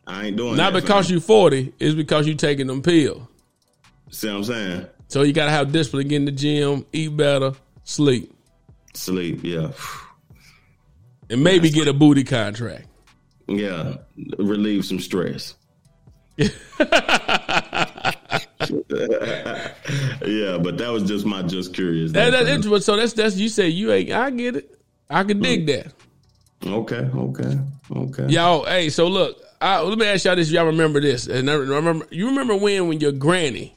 I ain't doing Not because fam. you forty. It's because you taking them pills. See what I'm saying? So you gotta have discipline, get in the gym, eat better, sleep, Sleep, yeah. and maybe get a booty contract. Yeah. Relieve some stress. yeah, but that was just my just curious. That, that, interesting. so that's that's you say you ain't. I get it. I can dig mm. that. okay, okay, okay. Y'all, hey, so look, I, let me ask y'all this. Y'all remember this? And I remember you remember when when your granny,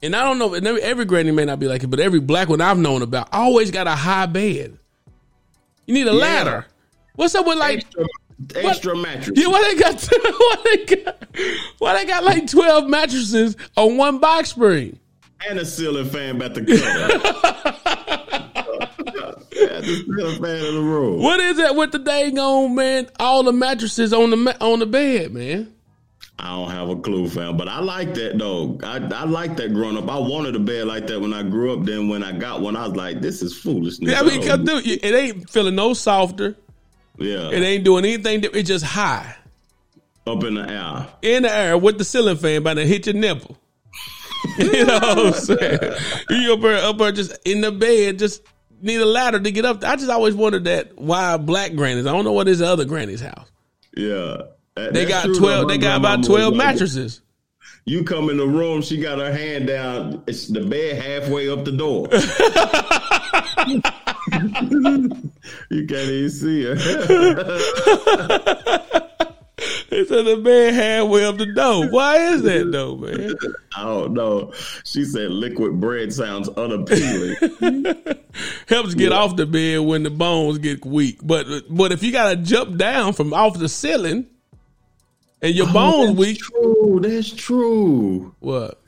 and I don't know, and every, every granny may not be like it, but every black one I've known about always got a high bed. You need a ladder. What's up with like? Extra, extra mattress. Yeah, why they got why they got why they got like twelve mattresses on one box spring? and a ceiling fan about the cover. Yeah, the ceiling fan in the room. What is that with the dang on man? All the mattresses on the ma- on the bed, man. I don't have a clue, fam. But I like that though. I, I like that growing up. I wanted a bed like that when I grew up. Then when I got one, I was like, "This is foolishness." Yeah, I mean, cause dude, it ain't feeling no softer. yeah, It ain't doing anything. It's just high up in the air. in the air with the ceiling fan, about to hit your nipple. you know what I'm saying? You up there, up there, just in the bed, just need a ladder to get up. there. I just always wondered that why black grannies. I don't know what is the other granny's house. Yeah, That- They got twelve. They got about twelve like, mattresses. You come in the room, she got her hand down. It's the bed halfway up the door. you can't even see her. It's in the bed halfway up the door. Why is that though, man? I don't know. She said liquid bread sounds unappealing. Helps get off the bed when the bones get weak. But but if you gotta jump down from off the ceiling and your oh, bones Oh, that's weak, True, that's true. what?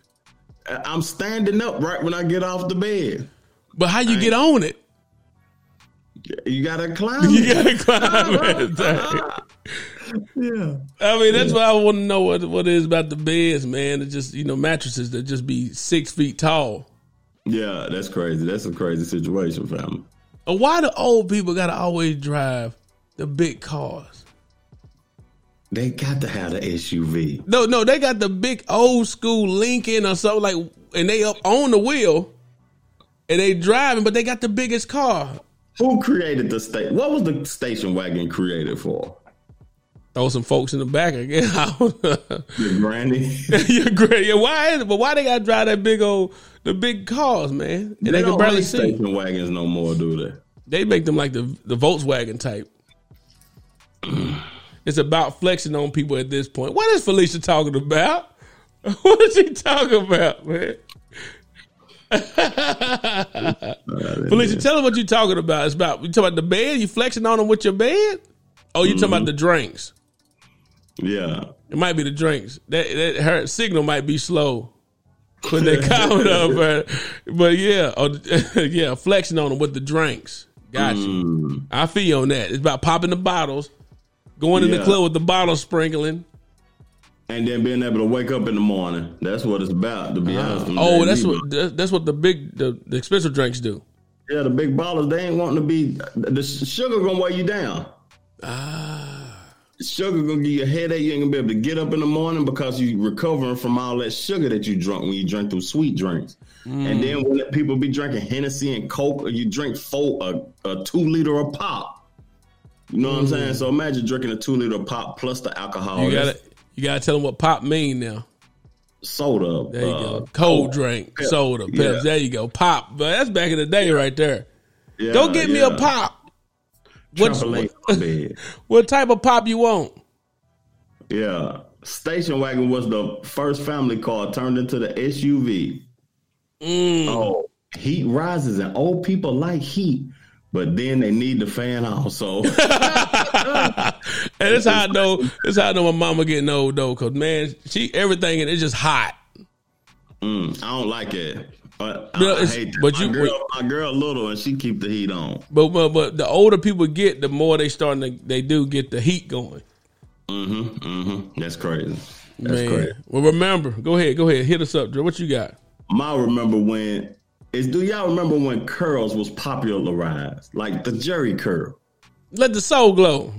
I'm standing up right when I get off the bed. But how you get on it? You gotta climb. You gotta climb thing. yeah. I mean, that's why I want to know what what it is about the beds, man. It's just you know mattresses that just be six feet tall. Yeah, that's crazy. That's a crazy situation, fam. And uh, why do old people gotta always drive the big cars? They got to have the SUV. No, no, they got the big old school Lincoln or something like, and they up on the wheel, and they driving, but they got the biggest car. Who created the state? What was the station wagon created for? Throw some folks in the back again. The granny. You're great. Yeah, why is it? But why they got to drive that big old the big cars, man? And they, can don't barely make see. station wagons no more, do they? They make them like the the Volkswagen type. it's about flexing on people at this point. What is Felicia talking about? What is she talking about, man? Felicia, tell them what you're talking about. It's about you talking about the bed. You flexing on them with your bed. Oh, you talking about mm-hmm. the drinks? Yeah. It might be the drinks. That, that her signal might be slow when they comment up, but, but yeah, oh, yeah, flexing on them with the drinks. Got you. I feel you on that. It's about popping the bottles, going in the club with the bottle sprinkling. And then being able to wake up in the morning. That's what it's about, to be honest. Oh, that's what that's that's what the big the, the expensive drinks do. Yeah, the big ballers, they ain't wanting to be. The sugar gonna weigh you down. Ah, Sugar gonna give you a headache. You ain't gonna be able to get up in the morning because you're recovering from all that sugar that you drunk when you drink those sweet drinks. And then when people be drinking Hennessy and Coke, or you drink four a, a two liter of pop. You know what I'm saying? So imagine drinking a two liter of pop plus the alcohol. you gotta you gotta tell them what pop mean now. soda. There you uh, go. Cold drink, Pep. soda, Pepsi. Yeah. There you go. Pop, but that's back in the day right there. Yeah, Go get me a pop. What, what type of pop you want? Yeah. Station wagon was the first family car turned into the SUV. Mm. Oh, heat rises and old people like heat, but then they need the fan also. And it's how I know. That's how I know my mama getting old though, cause man, she everything and it's just hot. Mm, I don't like it. But I, I hate that. but my you- girl, my girl little and she keep the heat on. But, but but the older people get, the more they starting to they do get the heat going. Mm-hmm. Mm-hmm. That's crazy. That's man. crazy. Well, remember, go ahead, go ahead, hit us up, Drew. What you got? My remember when is do y'all remember when curls was popularized? Like the Jheri curl. Let the Soul Glo.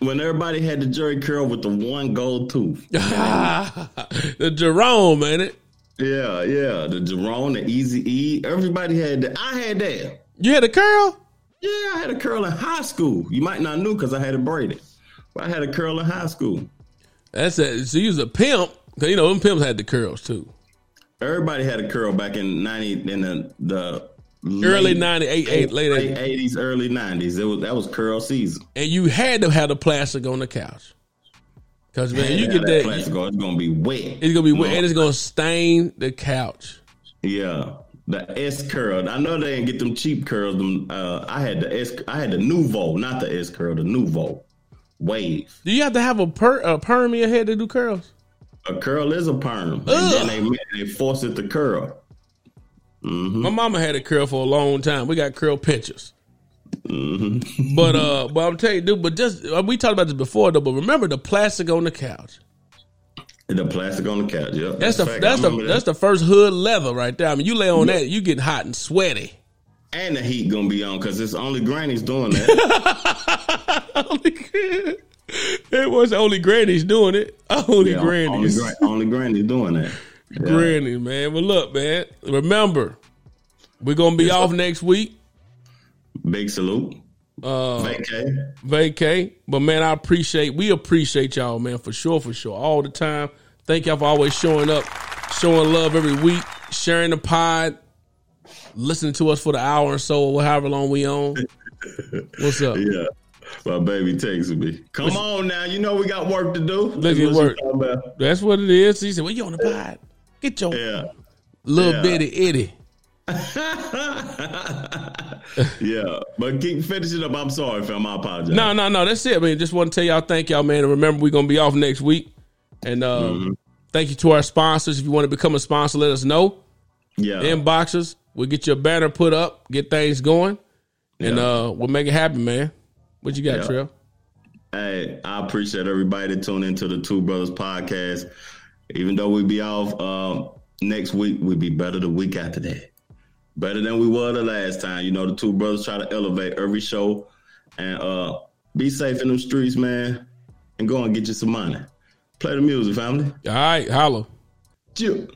When everybody had the Jheri curl with the one gold tooth. the Jerome, ain't It Yeah, yeah. The Jerome, the Easy E. Everybody had that. I had that. You had a curl? Yeah, I had a curl in high school. You might not know because I had it braided. But I had a curl in high school. That's a so you was a pimp. Cause you know them pimps had the curls too. Everybody had a curl back in ninety in the the Early late- 98, eight, late late 80s. eighties, early nineties. It was that was curl season. And you had to have the plastic on the couch. Cause man, you get that, on, it's gonna be wet. it's gonna be wet No. and it's gonna stain the couch. Yeah, the S curl. I know they didn't get them cheap curls. Them uh, I had the S. I had the Nouveau, not the S curl, the Nouveau wave. Do you have to have a per a perm in your head to do curls? A curl is a perm, and then they they force it to curl. My mama had a curl for a long time. We got curl pictures. Mm-hmm. But uh, but I'm telling you, dude. But just uh, we talked about this before, though. But remember the plastic on the couch. The plastic on the couch. Yeah, That's the fact. that's the remember that's the first hood leather right there. I mean, you lay on that, you get hot and sweaty. and the heat gonna be on because it's only grannies doing that. it was only grannies doing it. Only Yeah, only, grannies, gra- only grannies doing that. Yeah. grannies, man. But look, man. Remember, we're gonna be off next week. Big salute. Uh, Vacay. vacay. But man, I appreciate we appreciate y'all, man, for sure, for sure, all the time. Thank y'all for always showing up, showing love every week, sharing the pod, listening to us for the hour or so, or however long we on. What's up? Yeah. My baby takes me. Come on now, you know we got work to do. Look at work. she talking about. That's what it is. He said, "Well, you on the pod? Get your Yeah. little Yeah. bitty itty." yeah. But keep finishing up. I'm sorry, fam. I apologize. No, no, no. That's it, man. Just want to tell y'all, thank y'all, man. And remember, we're gonna be off next week. And uh, Mm-hmm. thank you to our sponsors. If you want to become a sponsor, let us know. Yeah. Inboxes. We'll get your banner put up, get things going, and Yeah. uh, we'll make it happen, man. What you got, Yeah. Trev? Hey, I appreciate everybody that tune into the Two Brothers podcast. Even though we be off um, next week, we be better the week after that. Better than we were the last time. You know, the two brothers try to elevate every show and uh, be safe in the streets, man, and go and get you some money. Play the music, family. All right, holla. Chill.